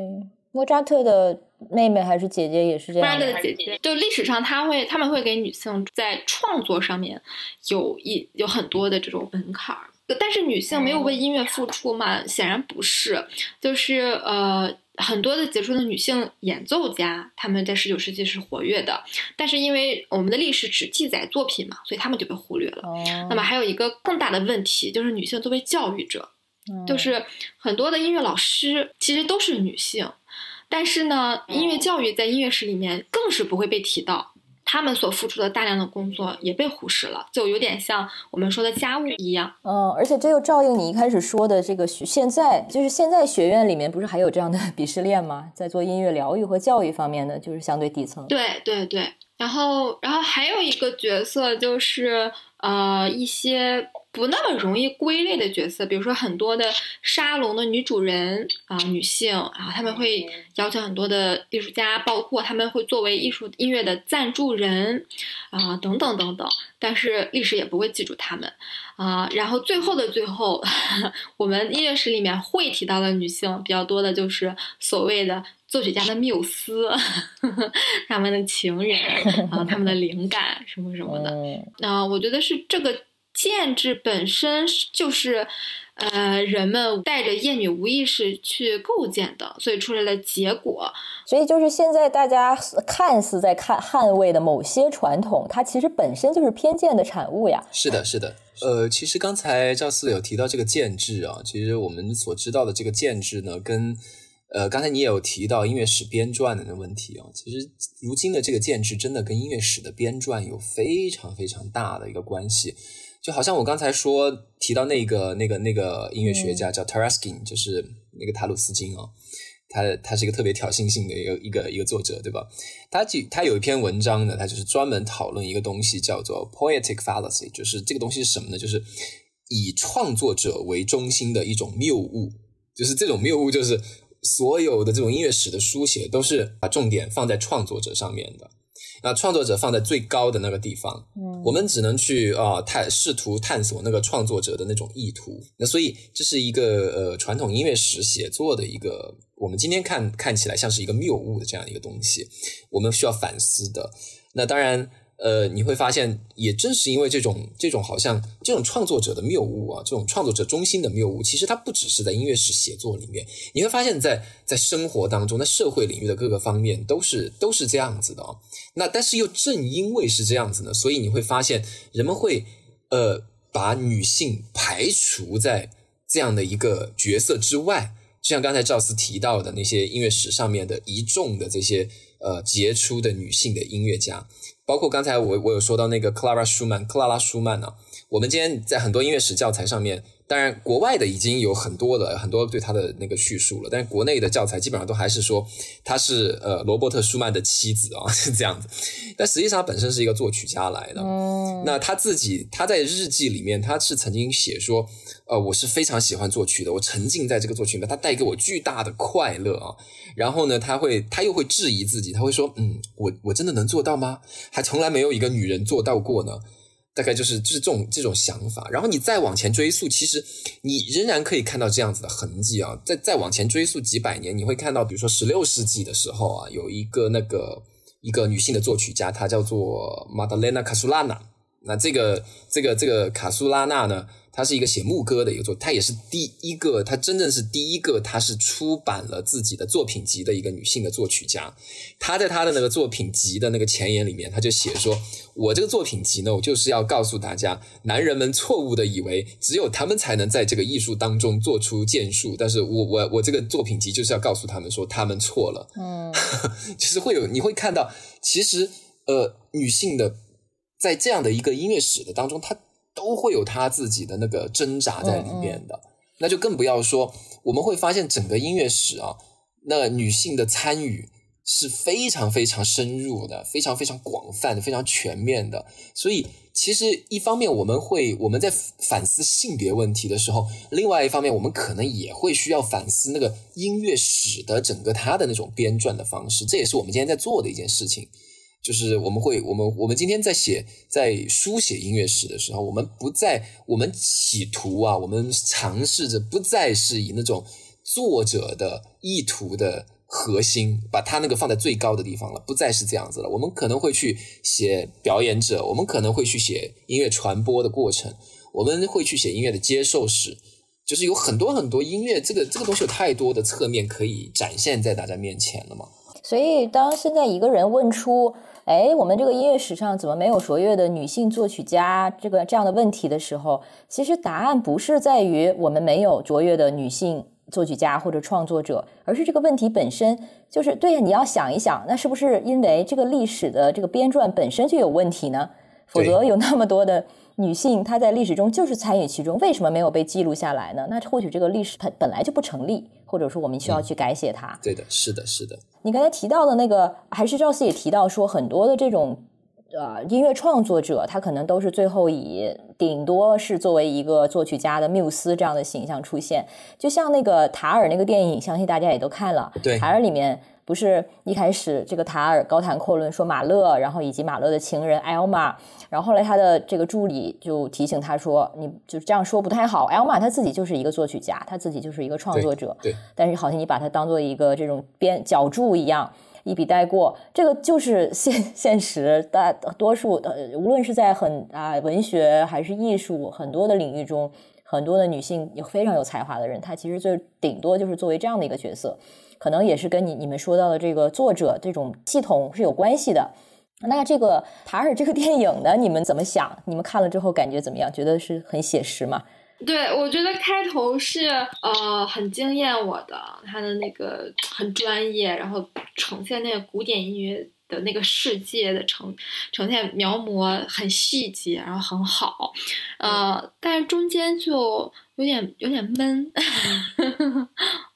莫扎特的妹妹还是姐姐也是这样。莫扎特的姐姐，就历史上他会他们会给女性在创作上面有一有很多的这种门槛儿。但是女性没有为音乐付出嘛？显然不是，就是呃，很多的杰出的女性演奏家，她们在十九世纪是活跃的，但是因为我们的历史只记载作品嘛，所以她们就被忽略了。那么还有一个更大的问题，就是女性作为教育者，就是很多的音乐老师其实都是女性，但是呢，音乐教育在音乐史里面更是不会被提到。他们所付出的大量的工作也被忽视了，就有点像我们说的家务一样。嗯，而且这又照应你一开始说的这个，现在就是现在学院里面不是还有这样的鄙视链吗？在做音乐疗愈和教育方面的，就是相对底层。对对对，然后然后还有一个角色就是呃一些。不那么容易归类的角色，比如说很多的沙龙的女主人啊，女性，然后他们会邀请很多的艺术家，包括他们会作为艺术音乐的赞助人啊，等等等等。但是历史也不会记住他们啊。然后最后的最后，[LAUGHS] 我们音乐史里面会提到的女性比较多的就是所谓的作曲家的缪斯，[LAUGHS] 他们的情人啊，他们的灵感什么什么的。那我觉得是这个。建制本身就是，呃，人们带着厌女无意识去构建的，所以出来的结果。所以就是现在大家看似在看捍卫的某些传统，它其实本身就是偏见的产物呀。是的，是的。呃，其实刚才赵四有提到这个建制啊，其实我们所知道的这个建制呢，跟呃刚才你也有提到音乐史编撰的那问题啊，其实如今的这个建制真的跟音乐史的编撰有非常非常大的一个关系。就好像我刚才说提到那个那个那个音乐学家叫 Taraskin，就是那个塔鲁斯金啊，他他是一个特别挑衅性的一个一个一个作者，对吧？他就他有一篇文章呢，他就是专门讨论一个东西叫做 poetic fallacy，就是这个东西是什么呢？就是以创作者为中心的一种谬误，就是这种谬误就是所有的这种音乐史的书写都是把重点放在创作者上面的。那创作者放在最高的那个地方，嗯，我们只能去啊探试图探索那个创作者的那种意图。那所以这是一个呃传统音乐史写作的一个，我们今天看看起来像是一个谬误的这样一个东西，我们需要反思的。那当然。呃，你会发现，也正是因为这种这种好像这种创作者的谬误啊，这种创作者中心的谬误，其实它不只是在音乐史写作里面，你会发现在在生活当中，在社会领域的各个方面都是都是这样子的啊。那但是又正因为是这样子呢，所以你会发现人们会呃把女性排除在这样的一个角色之外，就像刚才赵思提到的那些音乐史上面的一众的这些呃杰出的女性的音乐家。包括刚才我我有说到那个克拉拉舒曼，克拉拉舒曼呢，我们今天在很多音乐史教材上面，当然国外的已经有很多的很多对他的那个叙述了，但是国内的教材基本上都还是说他是呃罗伯特舒曼的妻子啊，[LAUGHS] 是这样子。但实际上他本身是一个作曲家来的，那他自己他在日记里面他是曾经写说，呃，我是非常喜欢作曲的，我沉浸在这个作曲里面，它带给我巨大的快乐啊。然后呢，他会，他又会质疑自己，他会说：“嗯，我我真的能做到吗？还从来没有一个女人做到过呢。”大概就是就是这种这种想法。然后你再往前追溯，其实你仍然可以看到这样子的痕迹啊。再再往前追溯几百年，你会看到，比如说十六世纪的时候啊，有一个那个一个女性的作曲家，她叫做玛达雷娜卡苏拉娜。那这个这个这个卡苏拉娜呢？他是一个写牧歌的一个作，他也是第一个，他真正是第一个，他是出版了自己的作品集的一个女性的作曲家。他在他的那个作品集的那个前言里面，他就写说：“我这个作品集呢，我就是要告诉大家，男人们错误的以为只有他们才能在这个艺术当中做出建树，但是我我我这个作品集就是要告诉他们说，他们错了。”嗯，就是会有你会看到，其实呃，女性的在这样的一个音乐史的当中，她。都会有他自己的那个挣扎在里面的，那就更不要说我们会发现整个音乐史啊，那女性的参与是非常非常深入的，非常非常广泛的，非常全面的。所以其实一方面我们会我们在反思性别问题的时候，另外一方面我们可能也会需要反思那个音乐史的整个它的那种编撰的方式，这也是我们今天在做的一件事情。就是我们会，我们我们今天在写在书写音乐史的时候，我们不再，我们企图啊，我们尝试着不再是以那种作者的意图的核心，把他那个放在最高的地方了，不再是这样子了。我们可能会去写表演者，我们可能会去写音乐传播的过程，我们会去写音乐的接受史，就是有很多很多音乐这个这个东西有太多的侧面可以展现在大家面前了嘛。所以，当现在一个人问出“哎，我们这个音乐史上怎么没有卓越的女性作曲家”这个这样的问题的时候，其实答案不是在于我们没有卓越的女性作曲家或者创作者，而是这个问题本身就是对呀。你要想一想，那是不是因为这个历史的这个编撰本身就有问题呢？否则有那么多的女性，她在历史中就是参与其中，为什么没有被记录下来呢？那或许这个历史本本来就不成立，或者说我们需要去改写它。对的，是的，是的。你刚才提到的那个，还是赵四也提到说，很多的这种呃音乐创作者，他可能都是最后以顶多是作为一个作曲家的缪斯这样的形象出现。就像那个塔尔那个电影，相信大家也都看了。对，塔尔里面。不是一开始这个塔尔高谈阔论说马勒，然后以及马勒的情人艾尔玛，然后后来他的这个助理就提醒他说：“你就这样说不太好。”艾尔玛他自己就是一个作曲家，他自己就是一个创作者，对。但是好像你把他当做一个这种编脚注一样，一笔带过。这个就是现现实，大多数呃，无论是在很啊文学还是艺术很多的领域中，很多的女性有非常有才华的人，她其实就顶多就是作为这样的一个角色。可能也是跟你你们说到的这个作者这种系统是有关系的。那这个 [LAUGHS] 塔尔这个电影呢，你们怎么想？你们看了之后感觉怎么样？觉得是很写实吗？对，我觉得开头是呃很惊艳我的，他的那个很专业，然后呈现那个古典音乐。的那个世界的呈呈现描摹很细节，然后很好，呃，但是中间就有点有点闷，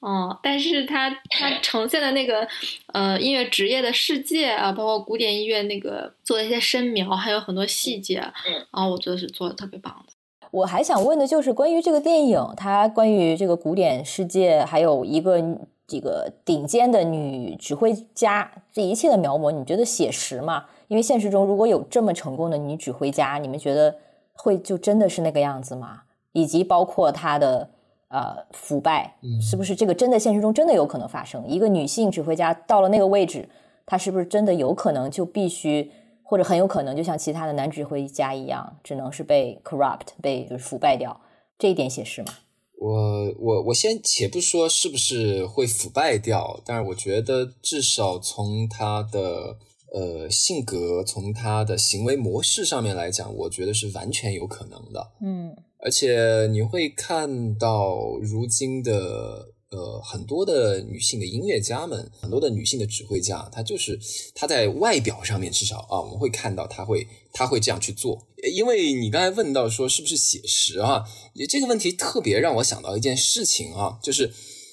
嗯，[LAUGHS] 但是它它呈现的那个呃音乐职业的世界啊，包括古典音乐那个做的一些深描，还有很多细节，嗯，啊，我觉得是做的特别棒的。我还想问的就是关于这个电影，它关于这个古典世界，还有一个。这个顶尖的女指挥家，这一切的描摹，你觉得写实吗？因为现实中如果有这么成功的女指挥家，你们觉得会就真的是那个样子吗？以及包括她的呃腐败，是不是这个真的现实中真的有可能发生？一个女性指挥家到了那个位置，她是不是真的有可能就必须或者很有可能就像其他的男指挥家一样，只能是被 corrupt 被就是腐败掉？这一点写实吗？我我我先且不说是不是会腐败掉，但是我觉得至少从他的呃性格，从他的行为模式上面来讲，我觉得是完全有可能的。嗯，而且你会看到如今的。呃，很多的女性的音乐家们，很多的女性的指挥家，她就是她在外表上面至少啊，我们会看到她会他会这样去做。因为你刚才问到说是不是写实啊，这个问题特别让我想到一件事情啊，就是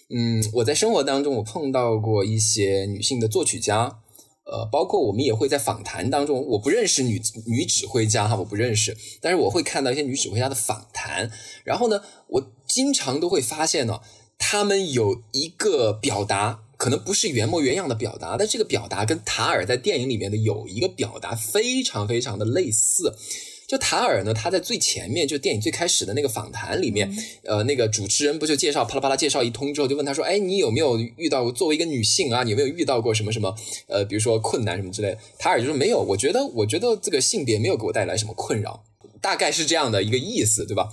嗯，我在生活当中我碰到过一些女性的作曲家，呃，包括我们也会在访谈当中，我不认识女女指挥家哈，我不认识，但是我会看到一些女指挥家的访谈，然后呢，我经常都会发现呢。他们有一个表达，可能不是原模原样的表达，但这个表达跟塔尔在电影里面的有一个表达非常非常的类似。就塔尔呢，他在最前面，就电影最开始的那个访谈里面，呃，那个主持人不就介绍啪啦啪啦介绍一通之后，就问他说：“哎，你有没有遇到作为一个女性啊，你有没有遇到过什么什么呃，比如说困难什么之类的？”塔尔就说：“没有，我觉得我觉得这个性别没有给我带来什么困扰，大概是这样的一个意思，对吧？”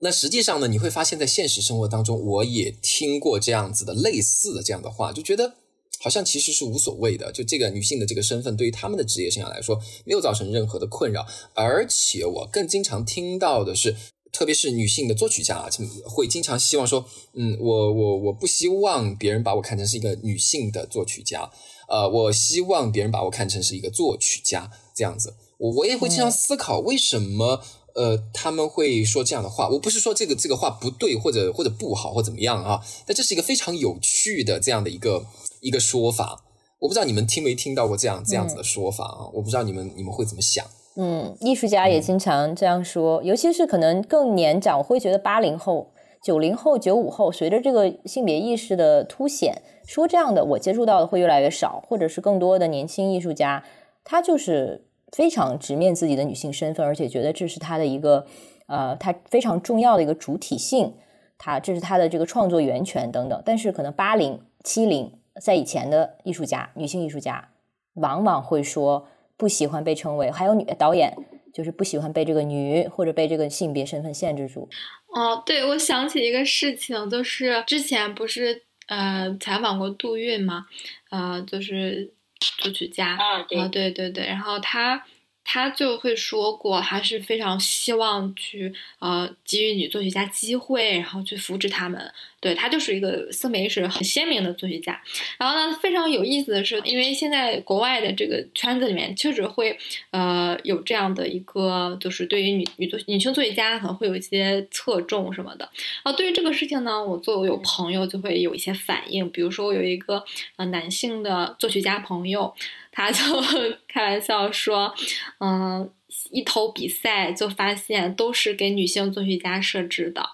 那实际上呢，你会发现在现实生活当中，我也听过这样子的类似的这样的话，就觉得好像其实是无所谓的。就这个女性的这个身份，对于他们的职业生涯来说，没有造成任何的困扰。而且我更经常听到的是，特别是女性的作曲家啊，会经常希望说，嗯，我我我不希望别人把我看成是一个女性的作曲家，呃，我希望别人把我看成是一个作曲家这样子。我我也会经常思考，为什么？呃，他们会说这样的话，我不是说这个这个话不对或者或者不好或怎么样啊，但这是一个非常有趣的这样的一个一个说法。我不知道你们听没听到过这样这样子的说法啊？我不知道你们你们会怎么想？嗯，艺术家也经常这样说，尤其是可能更年长，我会觉得八零后、九零后、九五后，随着这个性别意识的凸显，说这样的我接触到的会越来越少，或者是更多的年轻艺术家，他就是。非常直面自己的女性身份，而且觉得这是她的一个，呃，她非常重要的一个主体性。他这是他的这个创作源泉等等。但是可能八零七零在以前的艺术家，女性艺术家往往会说不喜欢被称为，还有女导演就是不喜欢被这个女或者被这个性别身份限制住。哦，对，我想起一个事情，就是之前不是呃采访过杜韵吗？呃，就是作曲家啊，对对对对，然后他。他就会说过，他是非常希望去呃给予女作曲家机会，然后去扶持他们。对他就是一个色美是很鲜明的作曲家。然后呢，非常有意思的是，因为现在国外的这个圈子里面确实会呃有这样的一个，就是对于女女作女性作曲家可能会有一些侧重什么的。啊对于这个事情呢，我作为有朋友就会有一些反应，比如说我有一个呃男性的作曲家朋友。他就 [LAUGHS] 开玩笑说：“嗯，一投比赛就发现都是给女性作曲家设置的，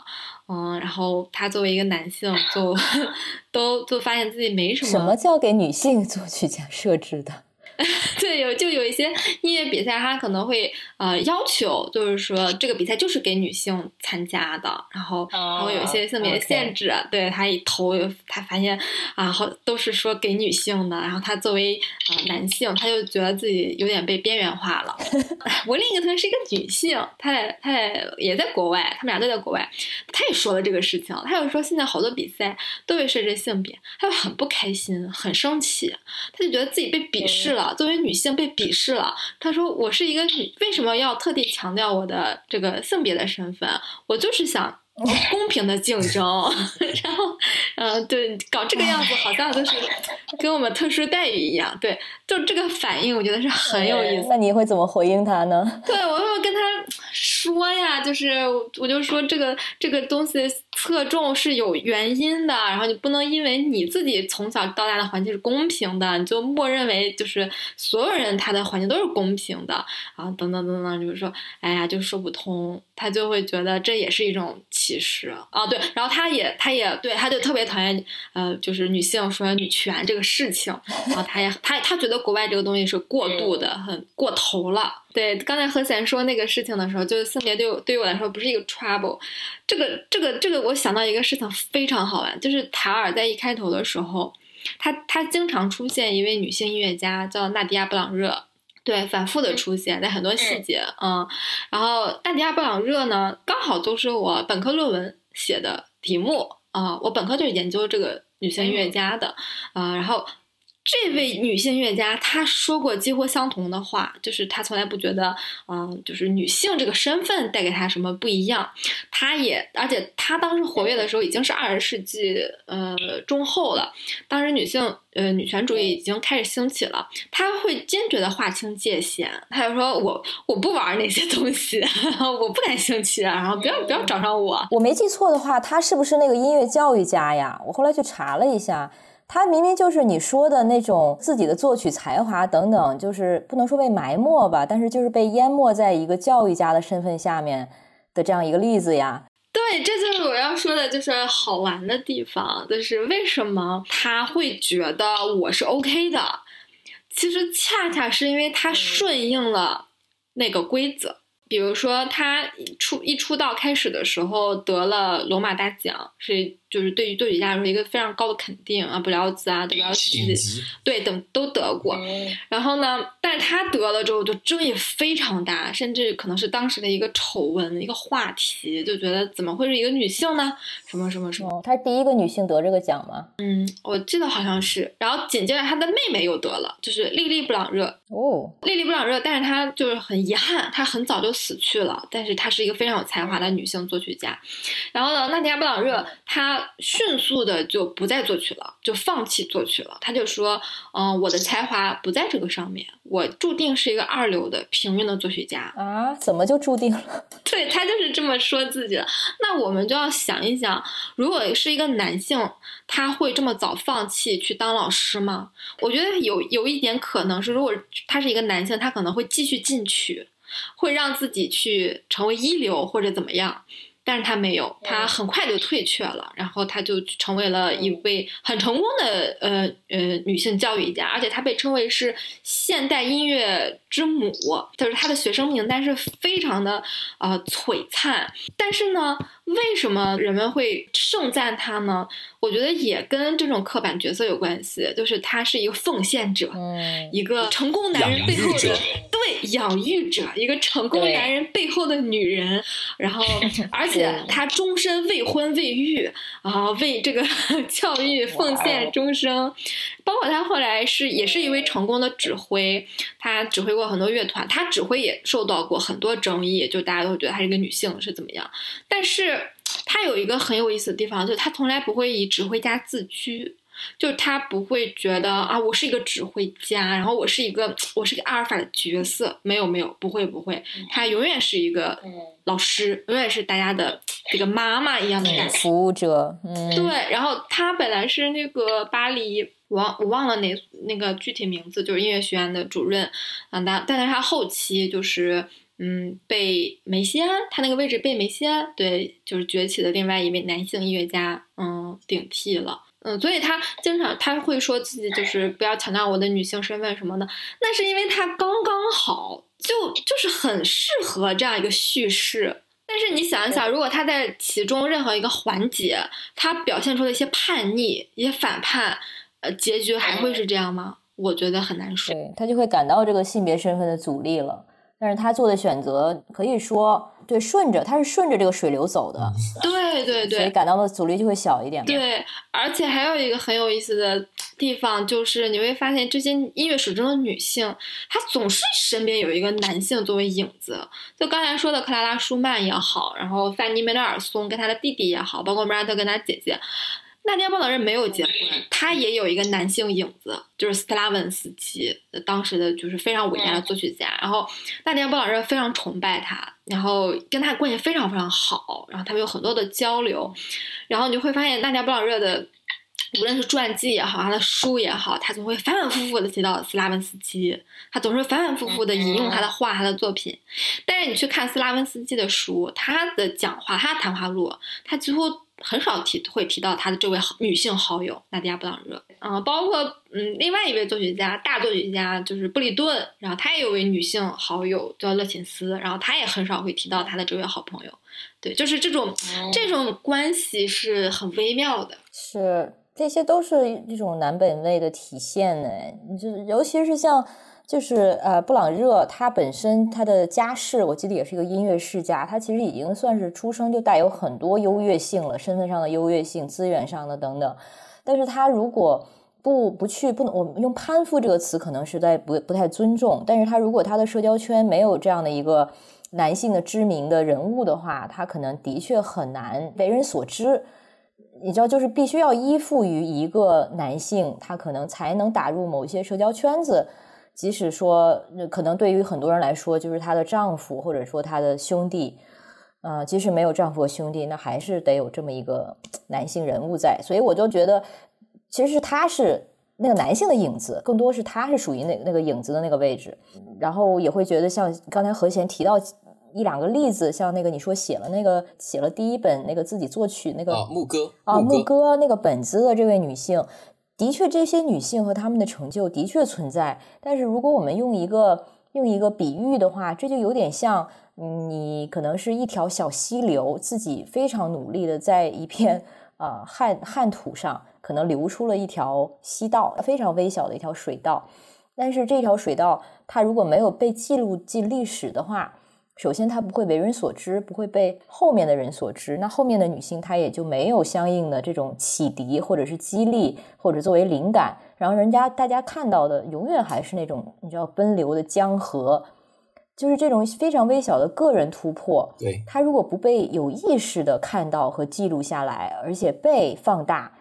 嗯，然后他作为一个男性，[LAUGHS] 就都就发现自己没什么。什么叫给女性作曲家设置的？” [LAUGHS] 对，有就有一些音乐比赛，他可能会呃要求，就是说这个比赛就是给女性参加的，然后然后有一些性别限制。对他一投，他发现啊，好都是说给女性的，然后他作为呃男性，他就觉得自己有点被边缘化了。[LAUGHS] 我另一个同学是一个女性，她在她在也在国外，他们俩都在国外，她也说了这个事情，她就说现在好多比赛都会设置性别，她就很不开心，很生气，她就觉得自己被鄙视了。作为女性被鄙视了，她说：“我是一个女，为什么要特地强调我的这个性别的身份？我就是想公平的竞争。[LAUGHS] 然后，嗯，对，搞这个样子好像就是跟我们特殊待遇一样。对，就这个反应，我觉得是很有意思。那你会怎么回应他呢？[LAUGHS] 对，我会跟他说呀，就是我就说这个这个东西。”侧重是有原因的，然后你不能因为你自己从小到大的环境是公平的，你就默认为就是所有人他的环境都是公平的，然后等等等等，就是说，哎呀，就说不通，他就会觉得这也是一种歧视啊。对，然后他也他也对，他就特别讨厌呃，就是女性说女权这个事情，然后他也他他觉得国外这个东西是过度的，很过头了。对，刚才何贤说那个事情的时候，就是性别对我对于我来说不是一个 trouble。这个这个这个，我想到一个事情非常好玩，就是塔尔在一开头的时候，他他经常出现一位女性音乐家叫纳迪亚布朗热，对，反复的出现在很多细节，嗯，然后纳迪亚布朗热呢，刚好就是我本科论文写的题目啊，我本科就是研究这个女性音乐家的，啊，然后。这位女性乐家，她说过几乎相同的话，就是她从来不觉得，嗯，就是女性这个身份带给她什么不一样。她也，而且她当时活跃的时候已经是二十世纪呃中后了，当时女性呃女权主义已经开始兴起了。她会坚决的划清界限，她就说我我不玩那些东西，[LAUGHS] 我不感兴趣，然后不要不要找上我。我没记错的话，她是不是那个音乐教育家呀？我后来去查了一下。他明明就是你说的那种自己的作曲才华等等，就是不能说被埋没吧，但是就是被淹没在一个教育家的身份下面的这样一个例子呀。对，这就是我要说的，就是好玩的地方，就是为什么他会觉得我是 OK 的，其实恰恰是因为他顺应了那个规则。比如说，他出一出道开始的时候得了罗马大奖，是就是对于作曲家来说一个非常高的肯定啊，布辽兹啊，德彪西，对等都得过。然后呢，但是他得了之后就争议非常大，甚至可能是当时的一个丑闻，一个话题，就觉得怎么会是一个女性呢？什么什么什么？她是第一个女性得这个奖吗？嗯，我记得好像是。然后紧接着她的妹妹又得了，就是莉莉布朗热。哦，莉莉布朗热，但是她就是很遗憾，她很早就。死去了，但是她是一个非常有才华的女性作曲家。然后呢，娜迪亚·布朗热她迅速的就不再作曲了，就放弃作曲了。他就说：“嗯，我的才华不在这个上面，我注定是一个二流的平庸的作曲家。”啊？怎么就注定了？[LAUGHS] 对他就是这么说自己的。那我们就要想一想，如果是一个男性，他会这么早放弃去当老师吗？我觉得有有一点可能是，如果他是一个男性，他可能会继续进取。会让自己去成为一流或者怎么样，但是他没有，他很快就退却了，然后他就成为了一位很成功的呃呃女性教育家，而且她被称为是现代音乐之母，就是她的学生名单是非常的呃璀璨。但是呢，为什么人们会盛赞他呢？我觉得也跟这种刻板角色有关系，就是他是一个奉献者，嗯，一个成功男人背后的对养育者，一个成功男人背后的女人，然后 [LAUGHS] 而且他终身未婚未育啊，为这个 [LAUGHS] 教育奉献终生，包括他后来是也是一位成功的指挥，他指挥过很多乐团，他指挥也受到过很多争议，就大家都觉得他是一个女性是怎么样，但是他有一个很有意思的地方，就是他从来不会以指挥家自居。就是他不会觉得啊，我是一个指挥家，然后我是一个我是个阿尔法的角色，没有没有，不会不会，他永远是一个老师，永远是大家的这个妈妈一样的感觉。服务者，嗯，对，然后他本来是那个巴黎，我忘我忘了哪那个具体名字，就是音乐学院的主任啊，但但是他后期就是嗯被梅西安，他那个位置被梅西安对，就是崛起的另外一位男性音乐家嗯顶替了。嗯，所以他经常他会说自己就是不要强调我的女性身份什么的，那是因为他刚刚好就就是很适合这样一个叙事。但是你想一想，如果他在其中任何一个环节，他表现出了一些叛逆、一些反叛，呃，结局还会是这样吗？我觉得很难说。对他就会感到这个性别身份的阻力了。但是他做的选择可以说对顺着，他是顺着这个水流走的，[LAUGHS] 对对对，所以感到的阻力就会小一点。对，而且还有一个很有意思的地方，就是你会发现这些音乐史中的女性，她总是身边有一个男性作为影子。就刚才说的克拉拉舒曼也好，然后范妮梅勒尔松跟她的弟弟也好，包括莫扎特跟他姐姐。纳迪亚·鲍朗日没有结婚，他也有一个男性影子，就是斯特拉文斯基，当时的就是非常伟大的作曲家。然后纳迪亚·鲍朗日非常崇拜他，然后跟他关系非常非常好，然后他们有很多的交流。然后你就会发现纳迪亚·鲍朗日的无论是传记也好，他的书也好，他总会反反复复的提到斯拉文斯基，他总是反反复复的引用他的话、他的作品。但是你去看斯拉文斯基的书，他的讲话、他的谈话录，他几乎。很少提会提到他的这位女性好友纳迪亚·布朗热，嗯，包括嗯另外一位作曲家，大作曲家就是布里顿，然后他也有位女性好友叫勒琴斯，然后他也很少会提到他的这位好朋友。对，就是这种这种关系是很微妙的。是，这些都是一种南北味的体现呢。就尤其是像。就是呃，布朗热他本身他的家世，我记得也是一个音乐世家，他其实已经算是出生就带有很多优越性了，身份上的优越性、资源上的等等。但是他如果不不去不能，我们用攀附这个词可能实在不不太尊重。但是他如果他的社交圈没有这样的一个男性的知名的人物的话，他可能的确很难为人所知。你知道，就是必须要依附于一个男性，他可能才能打入某些社交圈子。即使说，可能对于很多人来说，就是她的丈夫或者说她的兄弟，呃，即使没有丈夫和兄弟，那还是得有这么一个男性人物在。所以我就觉得，其实是他是那个男性的影子，更多是他是属于那那个影子的那个位置。然后也会觉得，像刚才何贤提到一两个例子，像那个你说写了那个写了第一本那个自己作曲那个啊牧歌啊牧歌那个本子的这位女性。的确，这些女性和她们的成就的确存在。但是，如果我们用一个用一个比喻的话，这就有点像你可能是一条小溪流，自己非常努力的在一片呃旱旱土上，可能流出了一条溪道，非常微小的一条水道。但是，这条水道它如果没有被记录进历史的话，首先，她不会为人所知，不会被后面的人所知。那后面的女性，她也就没有相应的这种启迪，或者是激励，或者作为灵感。然后，人家大家看到的，永远还是那种你知道奔流的江河，就是这种非常微小的个人突破。对，她如果不被有意识的看到和记录下来，而且被放大，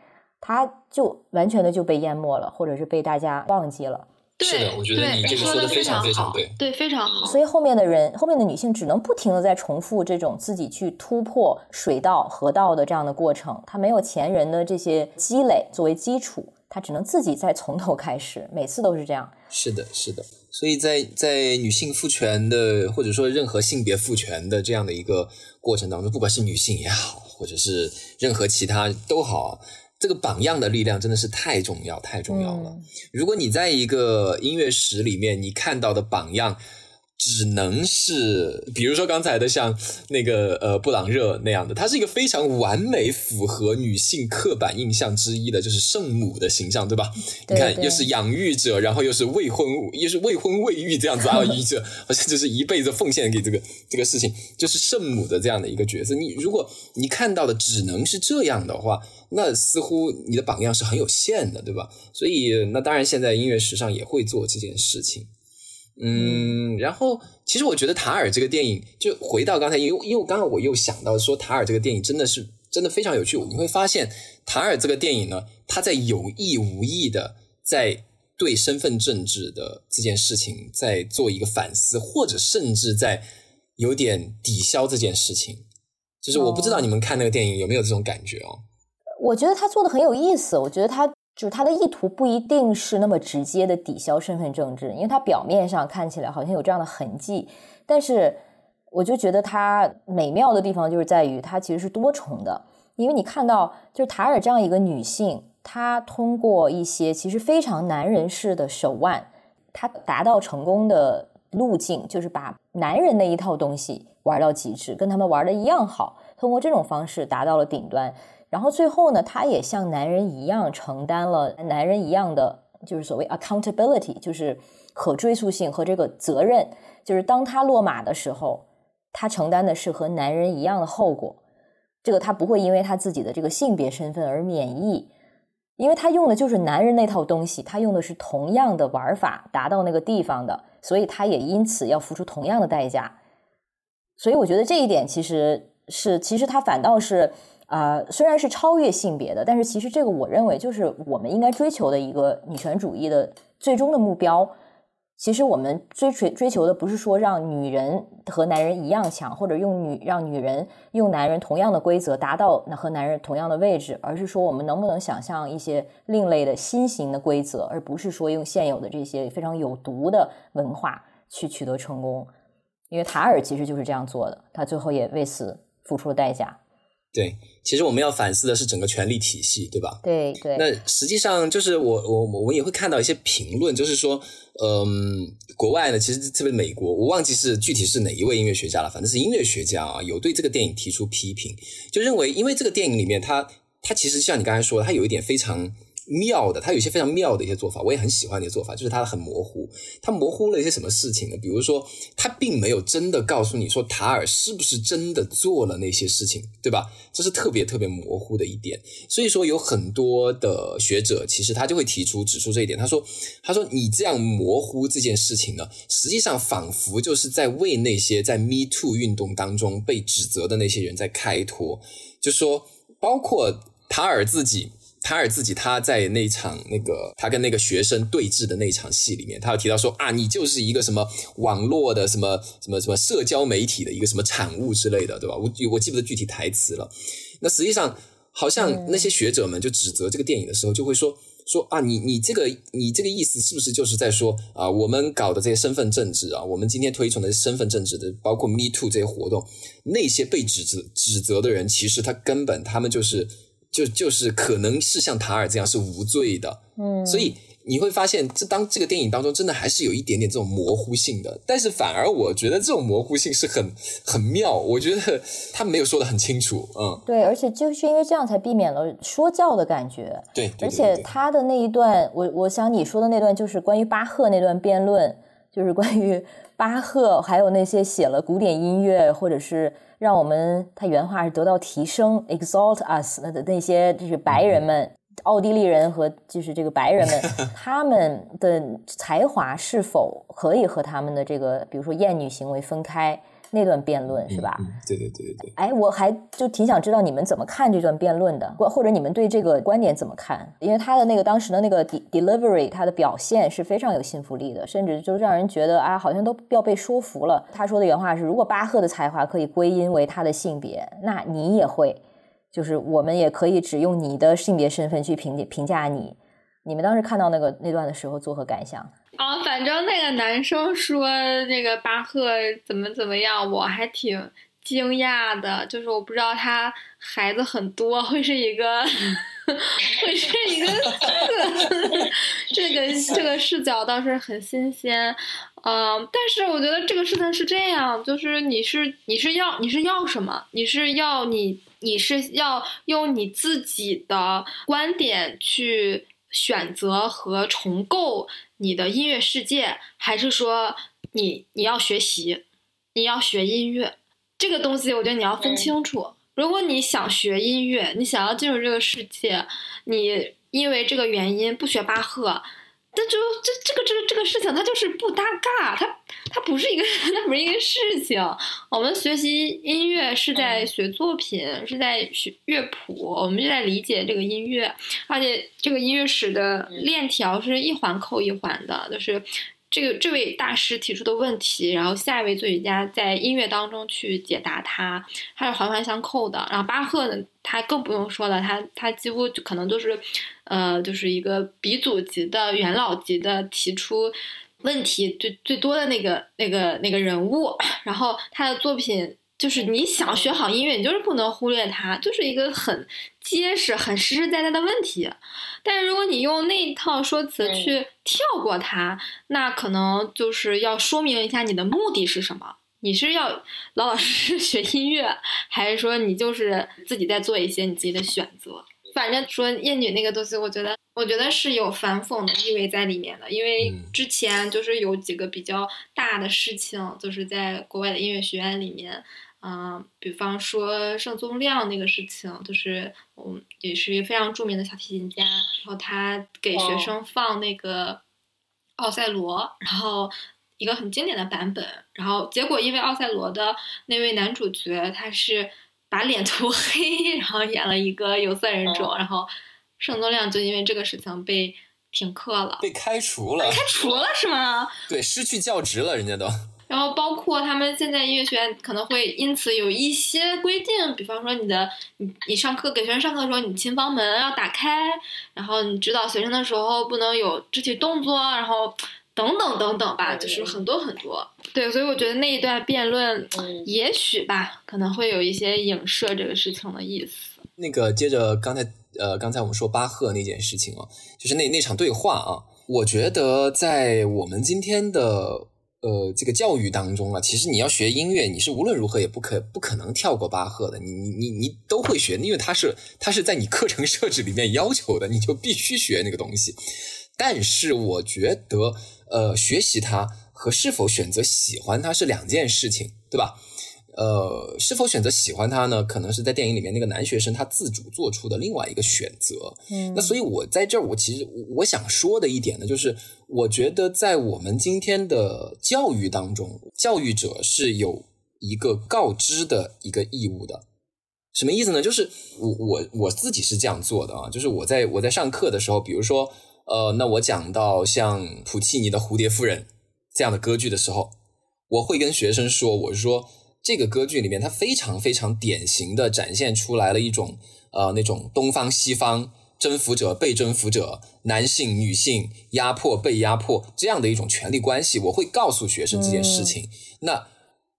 她就完全的就被淹没了，或者是被大家忘记了。是的，我觉得你这个说的非常非常对，对，非常好。所以后面的人，后面的女性只能不停的在重复这种自己去突破水道、河道的这样的过程，她没有前人的这些积累作为基础，她只能自己再从头开始，每次都是这样。是的，是的。所以在在女性赋权的，或者说任何性别赋权的这样的一个过程当中，不管是女性也好，或者是任何其他都好。这个榜样的力量真的是太重要，太重要了。如果你在一个音乐史里面，你看到的榜样只能是，比如说刚才的像那个呃布朗热那样的，它是一个非常完美符合女性刻板印象之一的，就是圣母的形象，对吧？对你看，又是养育者，然后又是未婚，又是未婚未育这样子啊，育者好像就是一辈子奉献给这个这个事情，就是圣母的这样的一个角色。你如果你看到的只能是这样的话，那似乎你的榜样是很有限的，对吧？所以那当然，现在音乐史上也会做这件事情。嗯，然后其实我觉得塔尔这个电影，就回到刚才，因为因为刚刚我又想到说塔尔这个电影真的是真的非常有趣。你会发现塔尔这个电影呢，它在有意无意的在对身份政治的这件事情在做一个反思，或者甚至在有点抵消这件事情。就是我不知道你们看那个电影有没有这种感觉哦？我觉得他做的很有意思。我觉得他就是他的意图不一定是那么直接的抵消身份政治，因为他表面上看起来好像有这样的痕迹，但是我就觉得他美妙的地方就是在于它其实是多重的。因为你看到，就是塔尔这样一个女性，她通过一些其实非常男人式的手腕，她达到成功的路径就是把男人那一套东西玩到极致，跟他们玩的一样好，通过这种方式达到了顶端。然后最后呢，他也像男人一样承担了男人一样的，就是所谓 accountability，就是可追溯性和这个责任。就是当他落马的时候，他承担的是和男人一样的后果。这个他不会因为他自己的这个性别身份而免疫，因为他用的就是男人那套东西，他用的是同样的玩法达到那个地方的，所以他也因此要付出同样的代价。所以我觉得这一点其实是，其实他反倒是。啊、虽然是超越性别的，但是其实这个我认为就是我们应该追求的一个女权主义的最终的目标。其实我们追追追求的不是说让女人和男人一样强，或者用女让女人用男人同样的规则达到和男人同样的位置，而是说我们能不能想象一些另类的新型的规则，而不是说用现有的这些非常有毒的文化去取得成功。因为塔尔其实就是这样做的，他最后也为此付出了代价。对，其实我们要反思的是整个权力体系，对吧？对对，那实际上就是我我我们也会看到一些评论，就是说，嗯，国外呢，其实特别美国，我忘记是具体是哪一位音乐学家了，反正是音乐学家啊，有对这个电影提出批评，就认为因为这个电影里面它它其实像你刚才说的，它有一点非常妙的，它有一些非常妙的一些做法，我也很喜欢的一些做法，就是它很模糊，它模糊了一些什么事情呢？比如说，它并没有真的告诉你说塔尔是不是真的做了那些事情，对吧？这是特别特别模糊的一点。所以说，有很多的学者其实他就会提出指出这一点，他说：“他说你这样模糊这件事情呢，实际上仿佛就是在为那些在 Me Too 运动当中被指责的那些人在开脱，就说包括塔尔自己。”塔尔自己他在那场那个他跟那个学生对峙的那场戏里面，他有提到说啊，你就是一个什么网络的什么什么什么社交媒体的一个什么产物之类的，对吧？我我记不得具体台词了。那实际上，好像那些学者们就指责这个电影的时候，就会说说啊，你你这个你这个意思是不是就是在说啊，我们搞的这些身份政治啊，我们今天推崇的身份政治的，包括 Me Too 这些活动，那些被指责指责的人，其实他根本他们就是。就就是可能是像塔尔这样是无罪的，嗯，所以你会发现，这当这个电影当中真的还是有一点点这种模糊性的，但是反而我觉得这种模糊性是很很妙，我觉得他没有说的很清楚，嗯，对，而且就是因为这样才避免了说教的感觉。对，对而且他的那一段，我我想你说的那段就是关于巴赫那段辩论，就是关于巴赫还有那些写了古典音乐或者是让我们他原话是得到提升 exalt us 的那些就是白人们。奥地利人和就是这个白人们，[LAUGHS] 他们的才华是否可以和他们的这个，比如说厌女行为分开？那段辩论是吧？嗯，对对对对对。哎，我还就挺想知道你们怎么看这段辩论的，或或者你们对这个观点怎么看？因为他的那个当时的那个 de delivery，他的表现是非常有信服力的，甚至就让人觉得啊，好像都要被说服了。他说的原话是：如果巴赫的才华可以归因为他的性别，那你也会，就是我们也可以只用你的性别身份去评评价你。你们当时看到那个那段的时候作何感想？啊，反正那个男生说那个巴赫怎么怎么样，我还挺惊讶的。就是我不知道他孩子很多，会是一个 [LAUGHS] 会是一个这个这个这个视角倒是很新鲜。嗯，但是我觉得这个事情是这样，就是你是你是要你是要什么？你是要你你是要用你自己的观点去选择和重构你的音乐世界，还是说你你要学习，你要学音乐这个东西？我觉得你要分清楚。如果你想学音乐，你想要进入这个世界，你因为这个原因不学巴赫。但就这这个这个这个事情，它就是不搭嘎，它它不是一个，[LAUGHS] 它不是一个事情。我们学习音乐是在学作品，是在学乐谱，我们就在理解这个音乐，而且这个音乐史的链条是一环扣一环的，就是这个这位大师提出的问题，然后下一位作曲家在音乐当中去解答它，它是环环相扣的。然后巴赫呢，他更不用说了，他他几乎就可能都是。呃，就是一个鼻祖级的元老级的提出问题最最多的那个那个那个人物，然后他的作品就是你想学好音乐，你就是不能忽略它，就是一个很结实、很实实在在的问题。但是如果你用那一套说辞去跳过它，那可能就是要说明一下你的目的是什么？你是要老老实实学音乐，还是说你就是自己在做一些你自己的选择？反正说艳女那个东西，我觉得，我觉得是有反讽的意味在里面的。因为之前就是有几个比较大的事情，就是在国外的音乐学院里面，嗯，比方说盛宗亮那个事情，就是嗯，也是一个非常著名的小提琴家，然后他给学生放那个奥赛罗，然后一个很经典的版本，然后结果因为奥赛罗的那位男主角他是。把脸涂黑，[LAUGHS] 然后演了一个有色人种，然后盛宗亮就因为这个事情被停课了，被开除了，开除了是吗？对，失去教职了，人家都。然后包括他们现在音乐学院可能会因此有一些规定，比方说你的你你上课给学生上课的时候，你琴房门要打开，然后你指导学生的时候不能有肢体动作，然后。等等等等吧，就是很多很多。对，所以我觉得那一段辩论，也许吧，可能会有一些影射这个事情的意思。那个接着刚才呃，刚才我们说巴赫那件事情啊，就是那那场对话啊，我觉得在我们今天的呃这个教育当中啊，其实你要学音乐，你是无论如何也不可不可能跳过巴赫的，你你你你都会学，因为他是他是在你课程设置里面要求的，你就必须学那个东西。但是我觉得。呃，学习它和是否选择喜欢它是两件事情，对吧？呃，是否选择喜欢它呢？可能是在电影里面那个男学生他自主做出的另外一个选择。嗯，那所以我在这儿，我其实我想说的一点呢，就是我觉得在我们今天的教育当中，教育者是有一个告知的一个义务的。什么意思呢？就是我我我自己是这样做的啊，就是我在我在上课的时候，比如说。呃，那我讲到像普契尼的《蝴蝶夫人》这样的歌剧的时候，我会跟学生说，我说这个歌剧里面它非常非常典型的展现出来了一种呃那种东方西方征服者被征服者男性女性压迫被压迫这样的一种权力关系，我会告诉学生这件事情。那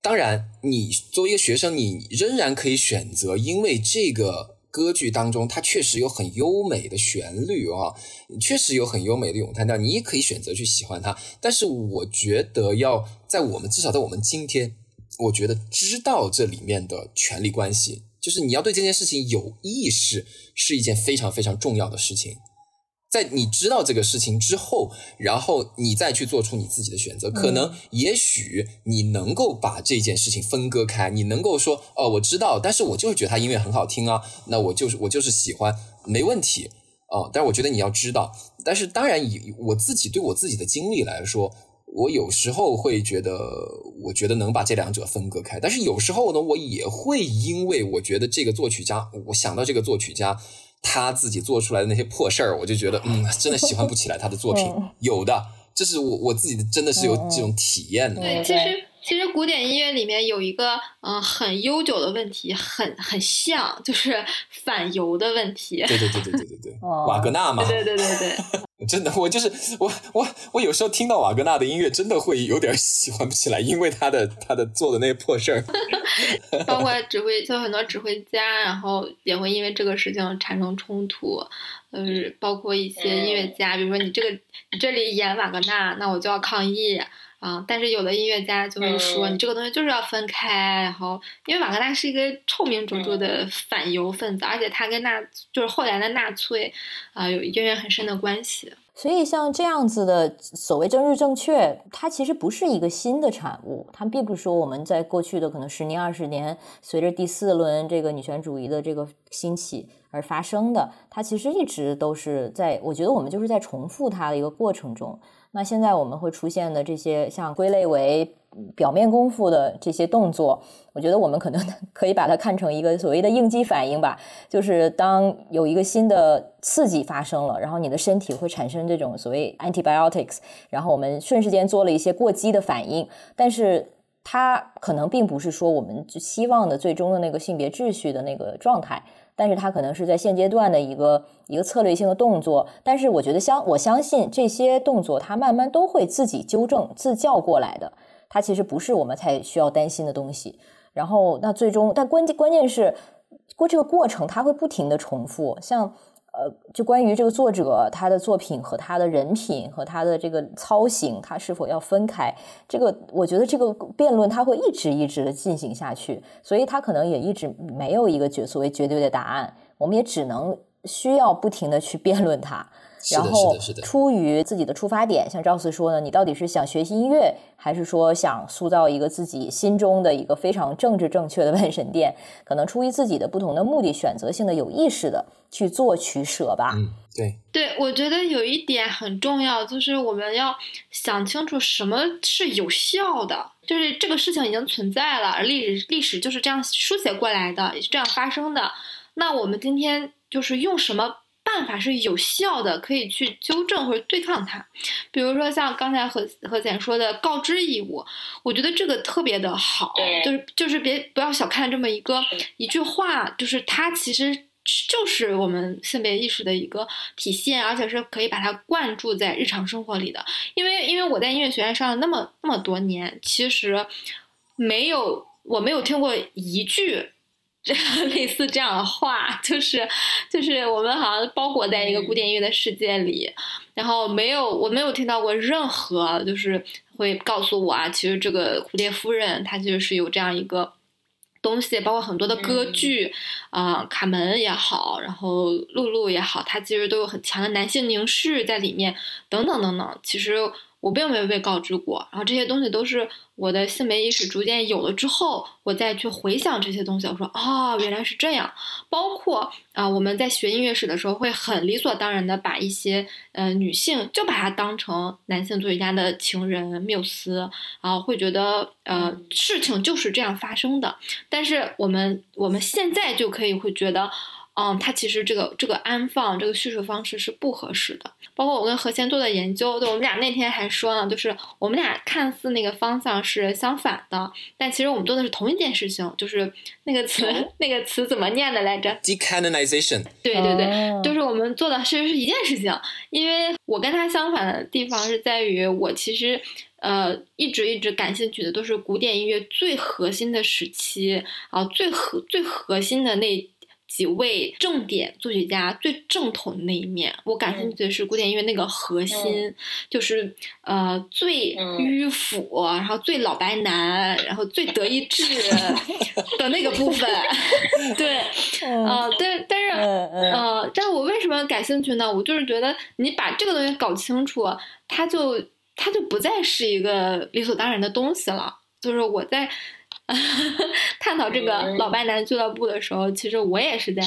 当然，你作为一个学生，你仍然可以选择，因为这个。歌剧当中，它确实有很优美的旋律啊，确实有很优美的咏叹调，你也可以选择去喜欢它。但是，我觉得要在我们至少在我们今天，我觉得知道这里面的权力关系，就是你要对这件事情有意识，是一件非常非常重要的事情。在你知道这个事情之后，然后你再去做出你自己的选择，可能也许你能够把这件事情分割开，你能够说哦，我知道，但是我就是觉得他音乐很好听啊，那我就是我就是喜欢，没问题哦。但是我觉得你要知道，但是当然以我自己对我自己的经历来说，我有时候会觉得，我觉得能把这两者分割开，但是有时候呢，我也会因为我觉得这个作曲家，我想到这个作曲家。他自己做出来的那些破事儿，我就觉得，嗯，真的喜欢不起来他的作品。[LAUGHS] 有的，这是我我自己的真的是有这种体验的。对，其实其实古典音乐里面有一个嗯很悠久的问题，很很像，就是反犹的问题。对对对对对对对，[LAUGHS] 瓦格纳嘛。对对对对。[LAUGHS] 真的，我就是我我我有时候听到瓦格纳的音乐，真的会有点喜欢不起来，因为他的 [LAUGHS] 他的做的那些破事儿。包括指挥，就很多指挥家，然后也会因为这个事情产生冲突。呃，包括一些音乐家，比如说你这个你这里演瓦格纳，那我就要抗议。啊，但是有的音乐家就会说，嗯你这个东西就是要分开。然后，因为瓦格纳是一个臭名卓著的反犹分子，而且他跟纳就是后来的纳粹啊、有渊源很深的关系。所以像这样子的所谓政治正确，它其实不是一个新的产物，它并不是说我们在过去的可能十年、二十年，随着第四轮这个女权主义的这个兴起而发生的，它其实一直都是在，我觉得我们就是在重复它的一个过程中。那现在我们会出现的这些像归类为表面功夫的这些动作，我觉得我们可能 [LAUGHS] 可以把它看成一个所谓的应激反应吧，就是当有一个新的刺激发生了，然后你的身体会产生这种所谓 antibiotics，然后我们瞬时间做了一些过激的反应，但是它可能并不是说我们希望的最终的那个性别秩序的那个状态。但是它可能是在现阶段的一个一个策略性的动作，但是我觉得相我相信这些动作，它慢慢都会自己纠正自教过来的，它其实不是我们才需要担心的东西。然后那最终，但关键关键是过这个过程，它会不停的重复，像。呃，就关于这个作者他的作品和他的人品和他的这个操行，他是否要分开？这个我觉得这个辩论他会一直一直的进行下去，所以他可能也一直没有一个绝所谓绝对的答案，我们也只能需要不停的去辩论他。然后是的是的出于自己的出发点，像赵四说呢，你到底是想学习音乐，还是说想塑造一个自己心中的一个非常政治正确的 [LAUGHS] 万神殿？可能出于自己的不同的目的，选择性的、有意识的去做取舍吧。嗯，对，对，我觉得有一点很重要，就是我们要想清楚什么是有效的，就是这个事情已经存在了，而历史历史就是这样书写过来的，也是这样发生的。那我们今天就是用什么办法是有效的，可以去纠正或者对抗它？比如说像刚才何何简说的告知义务，我觉得这个特别的好，就是就是别不要小看这么一个一句话，就是它其实就是我们性别意识的一个体现，而且是可以把它灌注在日常生活里的。因为因为我在音乐学院上了那么那么多年，其实没有我没有听过一句。这类似这样的话，就是就是我们好像包裹在一个古典音乐的世界里，然后没有我没有听到过任何就是会告诉我啊，其实这个蝴蝶夫人她其实是有这样一个东西，包括很多的歌剧啊、卡门也好，然后露露也好，它其实都有很强的男性凝视在里面，等等等等。其实我并没有被告知过，然后这些东西都是我的性别意识逐渐有了之后，我再去回想这些东西，我说哦，原来是这样。包括啊、我们在学音乐史的时候，会很理所当然的把一些呃女性就把它当成男性作曲家的情人缪斯，然后会觉得呃事情就是这样发生的。但是我们我们现在就可以会觉得。嗯，它其实这个这个安放这个叙述方式是不合适的。包括我跟何贤做的研究，对我们俩那天还说呢，就是我们俩看似那个方向是相反的，但其实我们做的是同一件事情，就是那个词那个词怎么念的来着？decanonization，对对对，哦就是我们做的其实是一件事情，因为我跟他相反的地方是在于，我其实呃一直一直感兴趣的都是古典音乐最核心的时期啊，最核最核心的那。几位正点作曲家最正统的那一面，我感兴趣的是古典音乐那个核心，就是呃最嗯迂腐，然后最老白男，然后最德意志的那个部分。[LAUGHS] 对，嗯呃，但但是呃，但是我为什么感兴趣呢？我就是觉得你把这个东西搞清楚，它就它就不再是一个理所当然的东西了。就是我在 [LAUGHS] 探讨这个嗯老白男俱乐部的时候，其实我也是在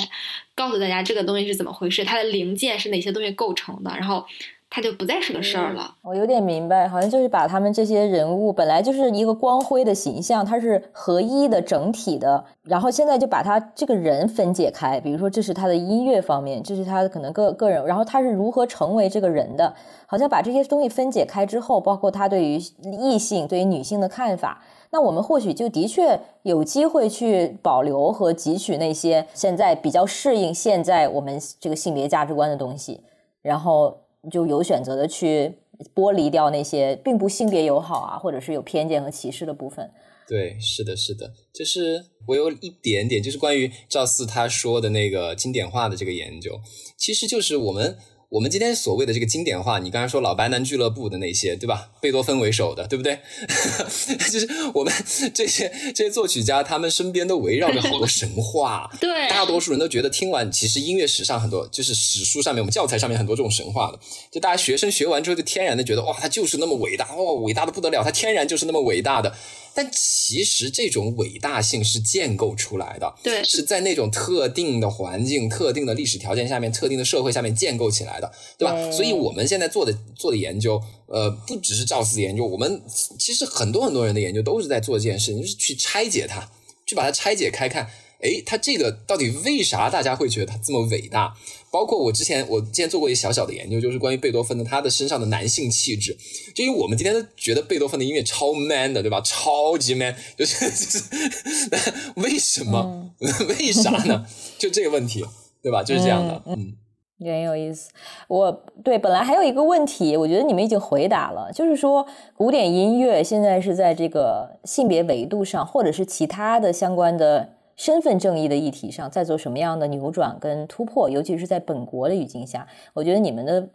告诉大家这个东西是怎么回事，它的零件是哪些东西构成的，然后它就不再是个事儿了。我有点明白，好像就是把他们这些人物本来就是一个光辉的形象，它是合一的整体的，然后现在就把他这个人分解开，比如说这是他的音乐方面，这是他的可能个个人，然后他是如何成为这个人的，好像把这些东西分解开之后，包括他对于异性、对于女性的看法。那我们或许就的确有机会去保留和汲取那些现在比较适应现在我们这个性别价值观的东西，然后就有选择的去剥离掉那些并不性别友好啊，或者是有偏见和歧视的部分。对，是的，是的，就是我有一点点，就是关于赵四他说的那个经典化的这个研究，其实就是我们我们今天所谓的这个经典化，你刚才说老白男俱乐部的那些，对吧？贝多芬为首的，对不对？[LAUGHS] 就是我们这些这些作曲家，他们身边都围绕着好多神话。[LAUGHS] 对，大多数人都觉得听完，其实音乐史上很多，就是史书上面、我们教材上面很多这种神话的，就大家学生学完之后就天然的觉得，哇，他就是那么伟大，哇，伟大的不得了，他天然就是那么伟大的。但其实这种伟大性是建构出来的，对，是在那种特定的环境、特定的历史条件下面、特定的社会下面建构起来的，对吧？所以我们现在做的做的研究，呃，不只是赵四的研究，我们其实很多很多人的研究都是在做这件事情，就是去拆解它，去把它拆解开看。诶，它这个到底为啥大家会觉得它这么伟大？包括我之前我之前做过一个小小的研究，就是关于贝多芬的他的身上的男性气质。就因为我们今天都觉得贝多芬的音乐超 man 的，对吧？超级 man，就是 [LAUGHS] 就是为什么？[LAUGHS] 为啥呢？就这个问题，对吧？就是这样的，嗯。也很有意思，我对本来还有一个问题，我觉得你们已经回答了，就是说古典音乐现在是在这个性别维度上，或者是其他的相关的身份正义的议题上，在做什么样的扭转跟突破，尤其是在本国的语境下，我觉得你们的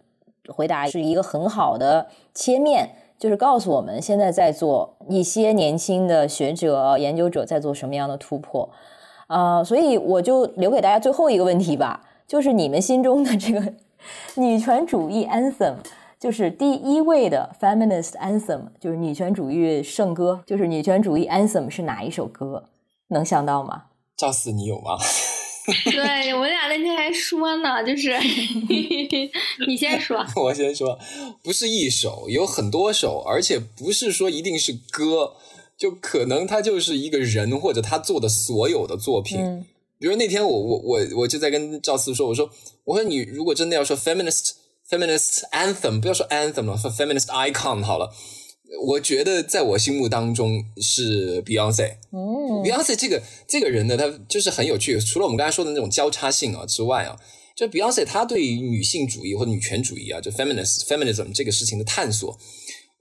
回答是一个很好的切面，就是告诉我们现在在做一些年轻的学者研究者在做什么样的突破，啊，所以我就留给大家最后一个问题吧。就是你们心中的这个 [LAUGHS] 女权主义 anthem，就是第一位的 feminist anthem，就是女权主义圣歌，就是女权主义 anthem 是哪一首歌？能想到吗？赵四，你有吗？[LAUGHS] 对我们俩那天还说呢，就是 [LAUGHS] 你先说，我先说，不是一首，有很多首，而且不是说一定是歌，就可能他就是一个人或者他做的所有的作品。比如那天我我我我就在跟赵四说，我说我说你如果真的要说 feminist feminist anthem，不要说 anthem 了，说 feminist icon 好了。我觉得在我心目当中是 Beyonce。嗯，Beyonce 这个这个人呢，他就是很有趣。除了我们刚才说的那种交叉性啊之外啊，就 Beyonce 他对于女性主义或者女权主义啊，就 feminist feminism 这个事情的探索。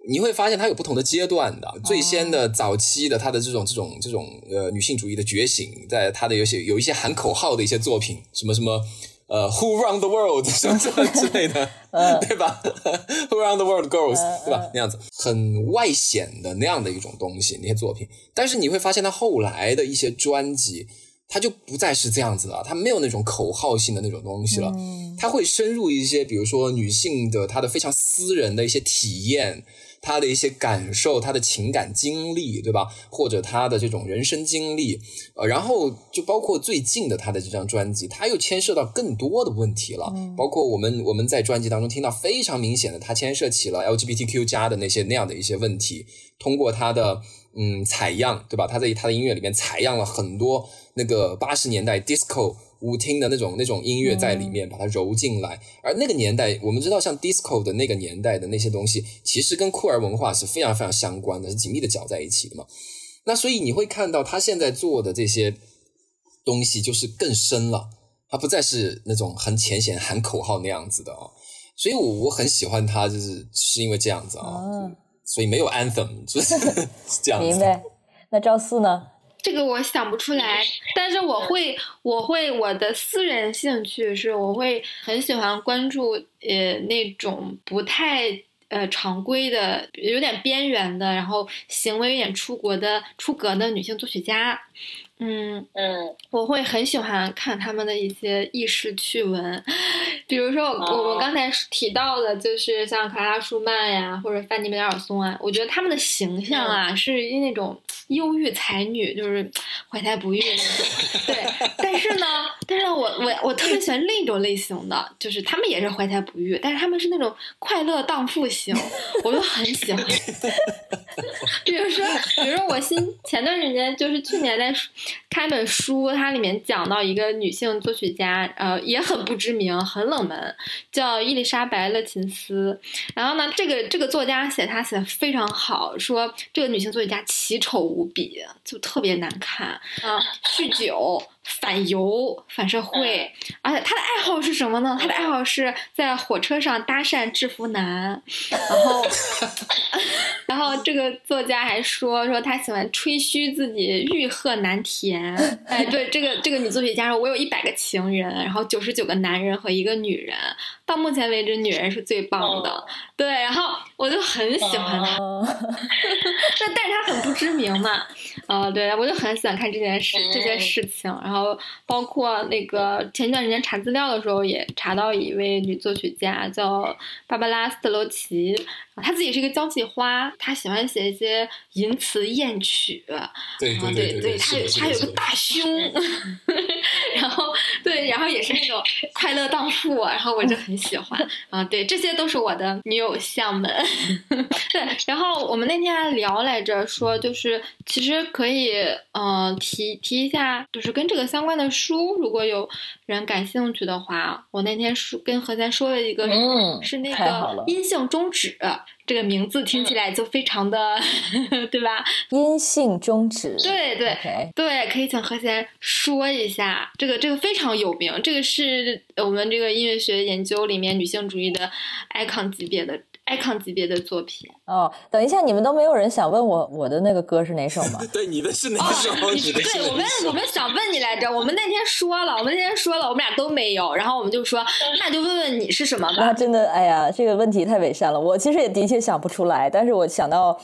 你会发现它有不同的阶段的，最先的早期的它的这种这种这种呃女性主义的觉醒，在它的有些有一些喊口号的一些作品，什么什么呃 Who Run the World 什么什么 [LAUGHS] 之类的，[LAUGHS] 对吧？[LAUGHS] Who Run the World Girls 对吧？那样子很外显的那样的一种东西，那些作品。但是你会发现，它后来的一些专辑，它就不再是这样子了，它没有那种口号性的那种东西了，它会深入一些，比如说女性的她的非常私人的一些体验。他的一些感受，他的情感经历，对吧？或者他的这种人生经历，呃，然后就包括最近的他的这张专辑，他又牵涉到更多的问题了。包括我们我们在专辑当中听到非常明显的，他牵涉起了 LGBTQ 加的那些那样的一些问题。通过他的嗯采样，对吧？他在他的音乐里面采样了很多那个八十年代 disco。舞厅的那种那种音乐在里面，把它揉进来。而那个年代，我们知道，像 disco 的那个年代的那些东西，其实跟酷儿文化是非常非常相关的，是紧密的搅在一起的嘛。那所以你会看到他现在做的这些东西，就是更深了，他不再是那种很浅显喊口号那样子的哦。所以我我很喜欢他，就是是因为这样子啊。所以没有 anthem，就是这样子。明白。那赵四呢？这个我想不出来，但是我会，我会我的私人兴趣是，我会很喜欢关注呃那种不太呃常规的、有点边缘的，然后行为有点出国的出格的女性作曲家。嗯嗯，我会很喜欢看他们的一些轶事趣闻，比如说我我刚才提到的，就是像卡拉舒曼呀，或者范尼梅尔松啊，我觉得他们的形象啊，是那种忧郁才女，就是怀才不遇那种。对，但是呢，但是，我我我特别喜欢另一种类型的，就是他们也是怀才不遇，但是他们是那种快乐荡妇型，我就很喜欢。[LAUGHS] 比如说，比如说我新前段时间就是去年在。看本书，它里面讲到一个女性作曲家，呃，也很不知名，很冷门，叫伊丽莎白·勒琴斯。然后呢，这个这个作家写她写的非常好，说这个女性作曲家奇丑无比，就特别难看啊，酗酒，反犹、反社会，而且他的爱好是什么呢？他的爱好是在火车上搭讪制服男，然后，[LAUGHS] 然后这个作家还说说他喜欢吹嘘自己欲壑难填。哎，对，这个这个女作曲家说，我有一百个情人，然后九十九个男人和一个女人，到目前为止女人是最棒的。对，然后我就很喜欢他，[LAUGHS] 但但是他很不知名嘛，啊，对，我就很喜欢看这件事这件事情，然后包括那个前一段时间查资料的时候也查到一位女作曲家叫芭芭拉斯特罗奇，她自己是一个交际花，她喜欢写一些淫词艳曲，对对对对，她有她有个大胸，然后对，然后也是那种快乐荡妇，然后我就很喜欢啊，对，这些都是我的女友像们，对，然后我们那天还聊来着，说就是其实可以嗯提提一下，就是跟这个相关的书，如果有人感兴趣的话，我那天说跟何贤说了一个，嗯，是那个阴性终止。这个名字听起来就非常的，[LAUGHS] 对吧？阴性终止，对对对，可以请何贤说一下，这个这个非常有名，这个是我们这个音乐学研究里面女性主义的 icon 级别的。Icon 级别的作品哦，等一下，你们都没有人想问我我的那个歌是哪首吗？[LAUGHS] 对，你的是哪首？对，我们我们想问你来着，我们那天说了，我们那天说了，我们俩都没有，然后我们就说，那就问问你是什么吧。那真的，哎呀，这个问题太伪善了。我其实也的确想不出来，但是我想到，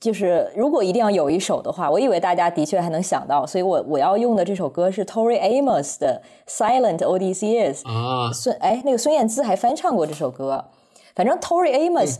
就是如果一定要有一首的话，我以为大家的确还能想到，所以我我要用的这首歌是 Tori Amos 的 Silent All These Years 啊。孙哎，那个孙燕姿还翻唱过这首歌。反正 Tori Amos，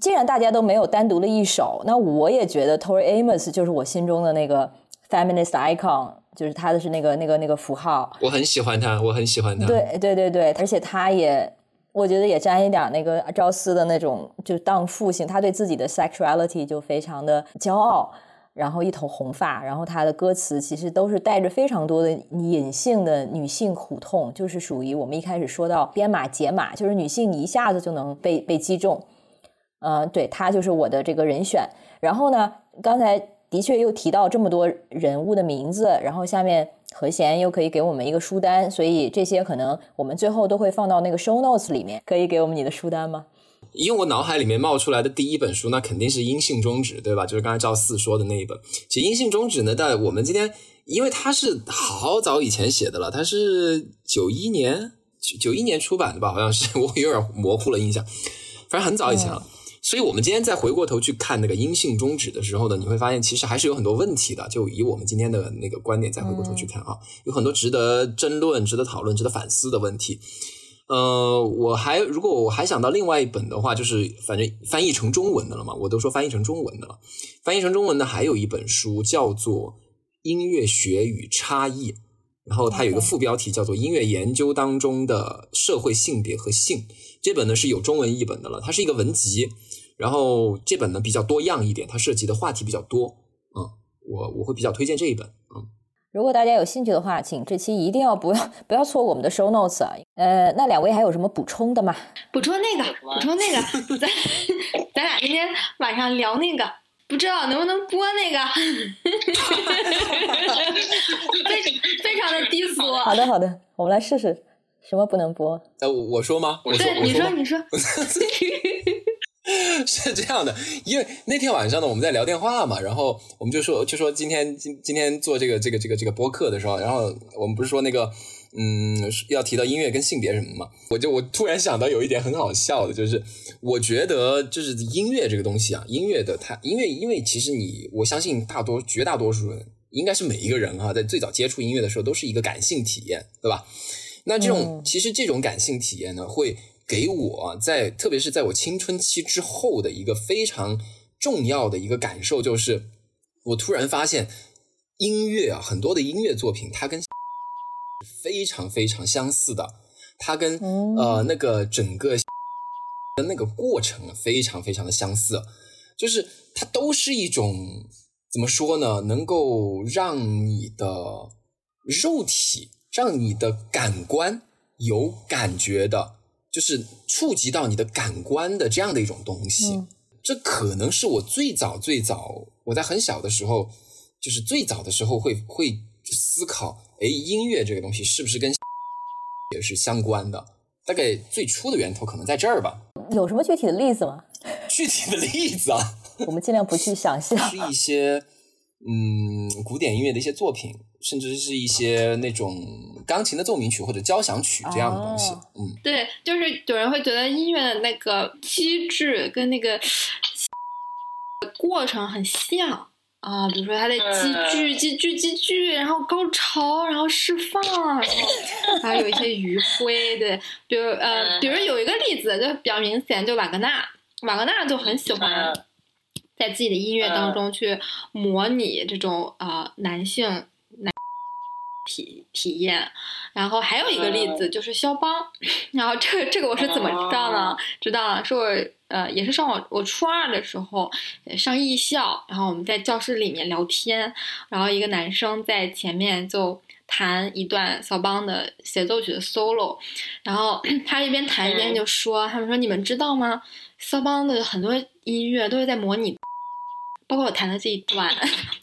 既然大家都没有单独的一首，那我也觉得 Tori Amos 就是我心中的那个 feminist icon，就是他的是那个那个那个符号。我很喜欢他，我很喜欢他。对对对对，而且他也，我觉得也沾一点那个赵思的那种就荡妇性，他对自己的 sexuality 就非常的骄傲。然后一头红发，然后他的歌词其实都是带着非常多的隐性的女性苦痛，就是属于我们一开始说到编码解码，就是女性一下子就能被被击中。嗯，对他就是我的这个人选。然后呢，刚才的确又提到这么多人物的名字，然后下面和弦又可以给我们一个书单，所以这些可能我们最后都会放到那个 show notes 里面，可以给我们你的书单吗？因为我脑海里面冒出来的第一本书，那肯定是《阴性终止》，对吧？就是刚才赵四说的那一本。其实《阴性终止》呢，在我们今天，因为它是好早以前写的了，它是九一年九九一年出版的吧？好像是，我有点模糊了印象。反正很早以前了。所以我们今天再回过头去看那个《阴性终止》的时候呢，你会发现其实还是有很多问题的。就以我们今天的那个观点再回过头去看啊，有很多值得争论、值得讨论、值得反思的问题。呃，我还如果我还想到另外一本的话，就是反正翻译成中文的了嘛，我都说翻译成中文的了。翻译成中文的还有一本书叫做《音乐学与差异》，然后它有一个副标题叫做《音乐研究当中的社会性别和性》。这本呢是有中文译本的了，它是一个文集，然后这本呢比较多样一点，它涉及的话题比较多。嗯，我我会比较推荐这一本。嗯。如果大家有兴趣的话，请这期一定要不要不要错过我们的 show notes 啊！呃，那两位还有什么补充的吗？补充那个，补充那个，[LAUGHS] 咱咱俩今天晚上聊那个，不知道能不能播那个，[LAUGHS] 非非常的低俗。好的，好的，我们来试试，什么不能播？呃，我说吗？我说，你说，你说。[LAUGHS] 是这样的，因为那天晚上呢，我们在聊电话嘛，然后我们就说，就说今天今今天做这个这个这个这个播客的时候，然后我们不是说那个嗯要提到音乐跟性别什么嘛，我就我突然想到有一点很好笑的，就是我觉得就是音乐这个东西啊，音乐的它音乐，因为其实你我相信大多绝大多数人应该是每一个人哈，在最早接触音乐的时候都是一个感性体验，对吧？那这种其实这种感性体验呢会。给我在，特别是在我青春期之后的一个非常重要的一个感受，就是我突然发现，音乐啊，很多的音乐作品，它跟非常非常相似的，它跟呃那个整个的那个过程非常非常的相似，就是它都是一种怎么说呢？能够让你的肉体，让你的感官有感觉的。就是触及到你的感官的这样的一种东西，这可能是我最早最早我在很小的时候，就是最早的时候会会思考，哎，音乐这个东西是不是跟也是相关的？大概最初的源头可能在这儿吧。有什么具体的例子吗？具体的例子啊，我们尽量不去想象。[LAUGHS] 是一些嗯古典音乐的一些作品，甚至是一些那种钢琴的奏鸣曲或者交响曲这样的东西。哦嗯，对，就是有人会觉得音乐的那个机制跟那个过程很像啊，比如说它的积聚、积聚、积聚，然后高潮，然后释放，然后还有一些余晖。对，比如呃，比如有一个例子就比较明显，就瓦格纳，瓦格纳就很喜欢嗯在自己的音乐当中去模拟这种啊、呃男性男体体验。然后还有一个例子就是肖邦，[LAUGHS] 然后这个这个我是怎么知道呢？知道了，是我呃也是上我我初二的时候呃上艺校，然后我们在教室里面聊天，然后一个男生在前面就弹一段肖邦的协奏曲的 solo，然后 [CLEARS THROAT] 他一边弹一边就说，他们说你们知道吗？肖邦的很多音乐都是在模拟。包括我弹的这一段，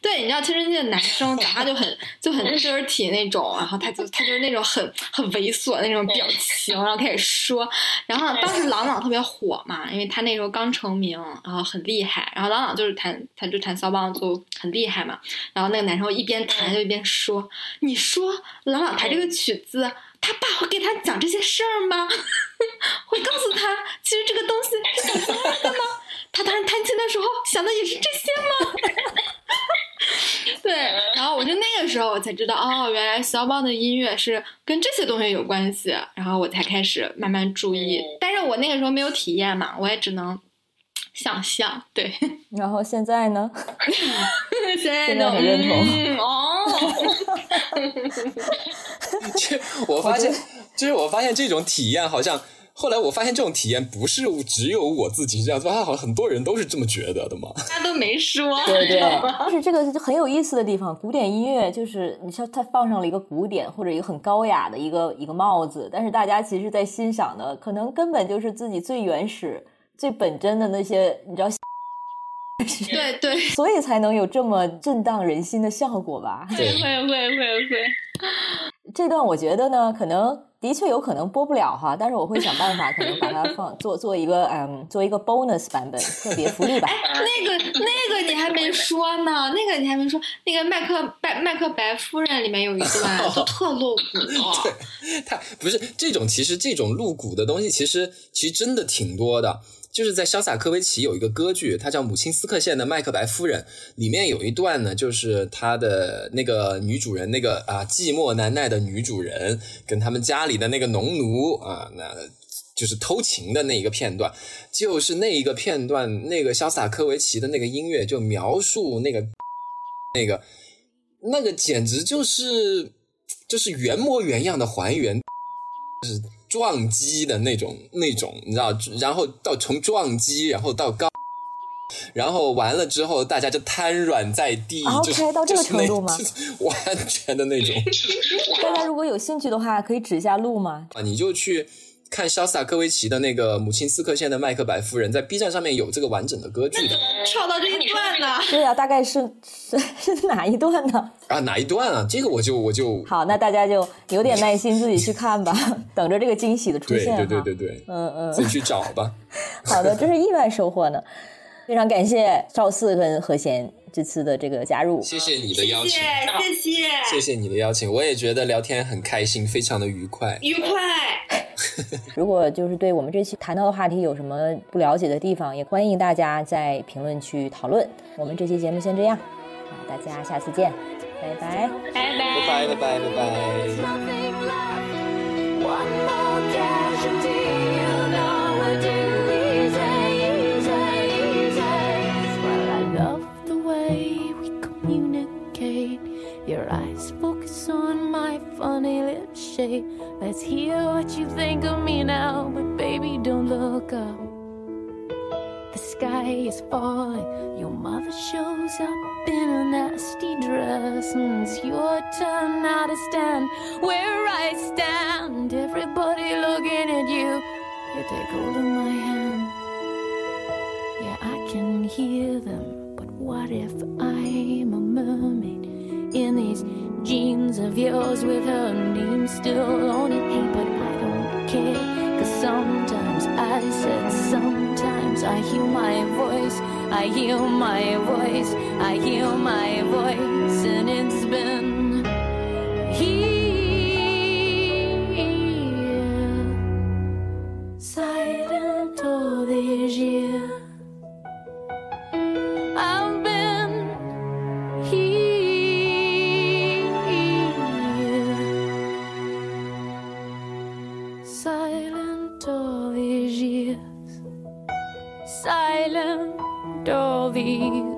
对，你知道，青春期的男生讲话就很就很 dirty 那种，然后他就他就是那种很很猥琐的那种表情，然后开始说，然后当时郎朗特别火嘛，因为他那时候刚成名，然后很厉害，然后郎朗就是弹他就弹肖邦就很厉害嘛，然后那个男生一边弹就一边说，你说郎朗弹这个曲子。他爸会给他讲这些事儿吗？[LAUGHS] 会告诉他，其实这个东西是怎么样的吗？他当时弹琴的时候想的也是这些吗？[LAUGHS] 对，然后我就那个时候我才知道，哦，原来肖邦的音乐是跟这些东西有关系，然后我才开始慢慢注意。但是我那个时候没有体验嘛，我也只能想象。对，[LAUGHS] 然后现在呢？现在很认同嗯、哦，[LAUGHS] 这我发现，就是我发现这种体验好像。后来我发现这种体验不是只有我自己这样子，好像很多人都是这么觉得的嘛。他都没说。对对，但是这个是很有意思的地方。古典音乐就是你像它放上了一个古典或者一个很高雅的一个一个帽子，但是大家其实在欣赏的可能根本就是自己最原始、最本真的那些，你知道，对对，所以才能有这么震荡人心的效果吧？对会会会会。这段我觉得呢，可能的确有可能播不了哈，但是我会想办法，可能把它放做做一个嗯，做一个 bonus 版本，特别福利版。那个那个你还没说呢，那个你还没说，那个麦克白麦克白夫人里面有一段 [LAUGHS] 就特露骨 [LAUGHS] 对，[LAUGHS] 他不是这种，其实这种露骨的东西，其实其实真的挺多的。就是在肖斯塔科维奇有一个歌剧，它叫《母亲斯克县的麦克白夫人》，里面有一段呢，就是他的那个女主人，那个啊寂寞难耐的女主人，跟他们家里的那个农奴啊，那就是偷情的那一个片段，就是那一个片段，那个肖斯塔科维奇的那个音乐就描述那个那个那个简直就是就是原模原样的还原，就是撞击的那种那种，你知道，然后到从撞击，然后到高。然后完了之后，大家就瘫软在地，OK，到这个程度吗 [LAUGHS] 就是完全的那种 [LAUGHS] 大家如果有兴趣的话，可以指一下路吗？啊！你就去看肖斯塔科维奇的那个《母亲斯克县的麦克白夫人》，在 B 站上面有这个完整的歌剧的跳到这一段呢。对呀、大概是是是哪一段呢？啊，哪一段啊？这个我就我就好，那大家就有点耐心，自己去看吧，[LAUGHS] 等着这个惊喜的出现对。对对对对，嗯嗯自，己去找吧。[LAUGHS] 好的，这是意外收获呢。非常感谢赵四跟何贤这次的这个加入。谢谢你的邀请，谢谢谢谢谢你的邀请，我也觉得聊天很开心，非常的愉快。愉快。如果就是对我们这期谈到的话题有什么不了解的地方，也欢迎大家在评论区讨论。我们这期节目先这样，大家下次见，拜拜，拜拜，拜拜，拜拜，拜拜。On my funny lip shape. Let's hear what you think of me now, but baby, don't look up. The sky is falling. Your mother shows up in a nasty dress. And it's your turn now to stand where I stand. Everybody looking at you. You take hold of my hand. Yeah, I can hear them. But what if I'm a mermaid in these jeans of yours with her name still on it. Hey, but I don't care. Cause sometimes I said, sometimes I hear my voice. I hear my voice. I hear my voice. And it's been here. Silent all these years. These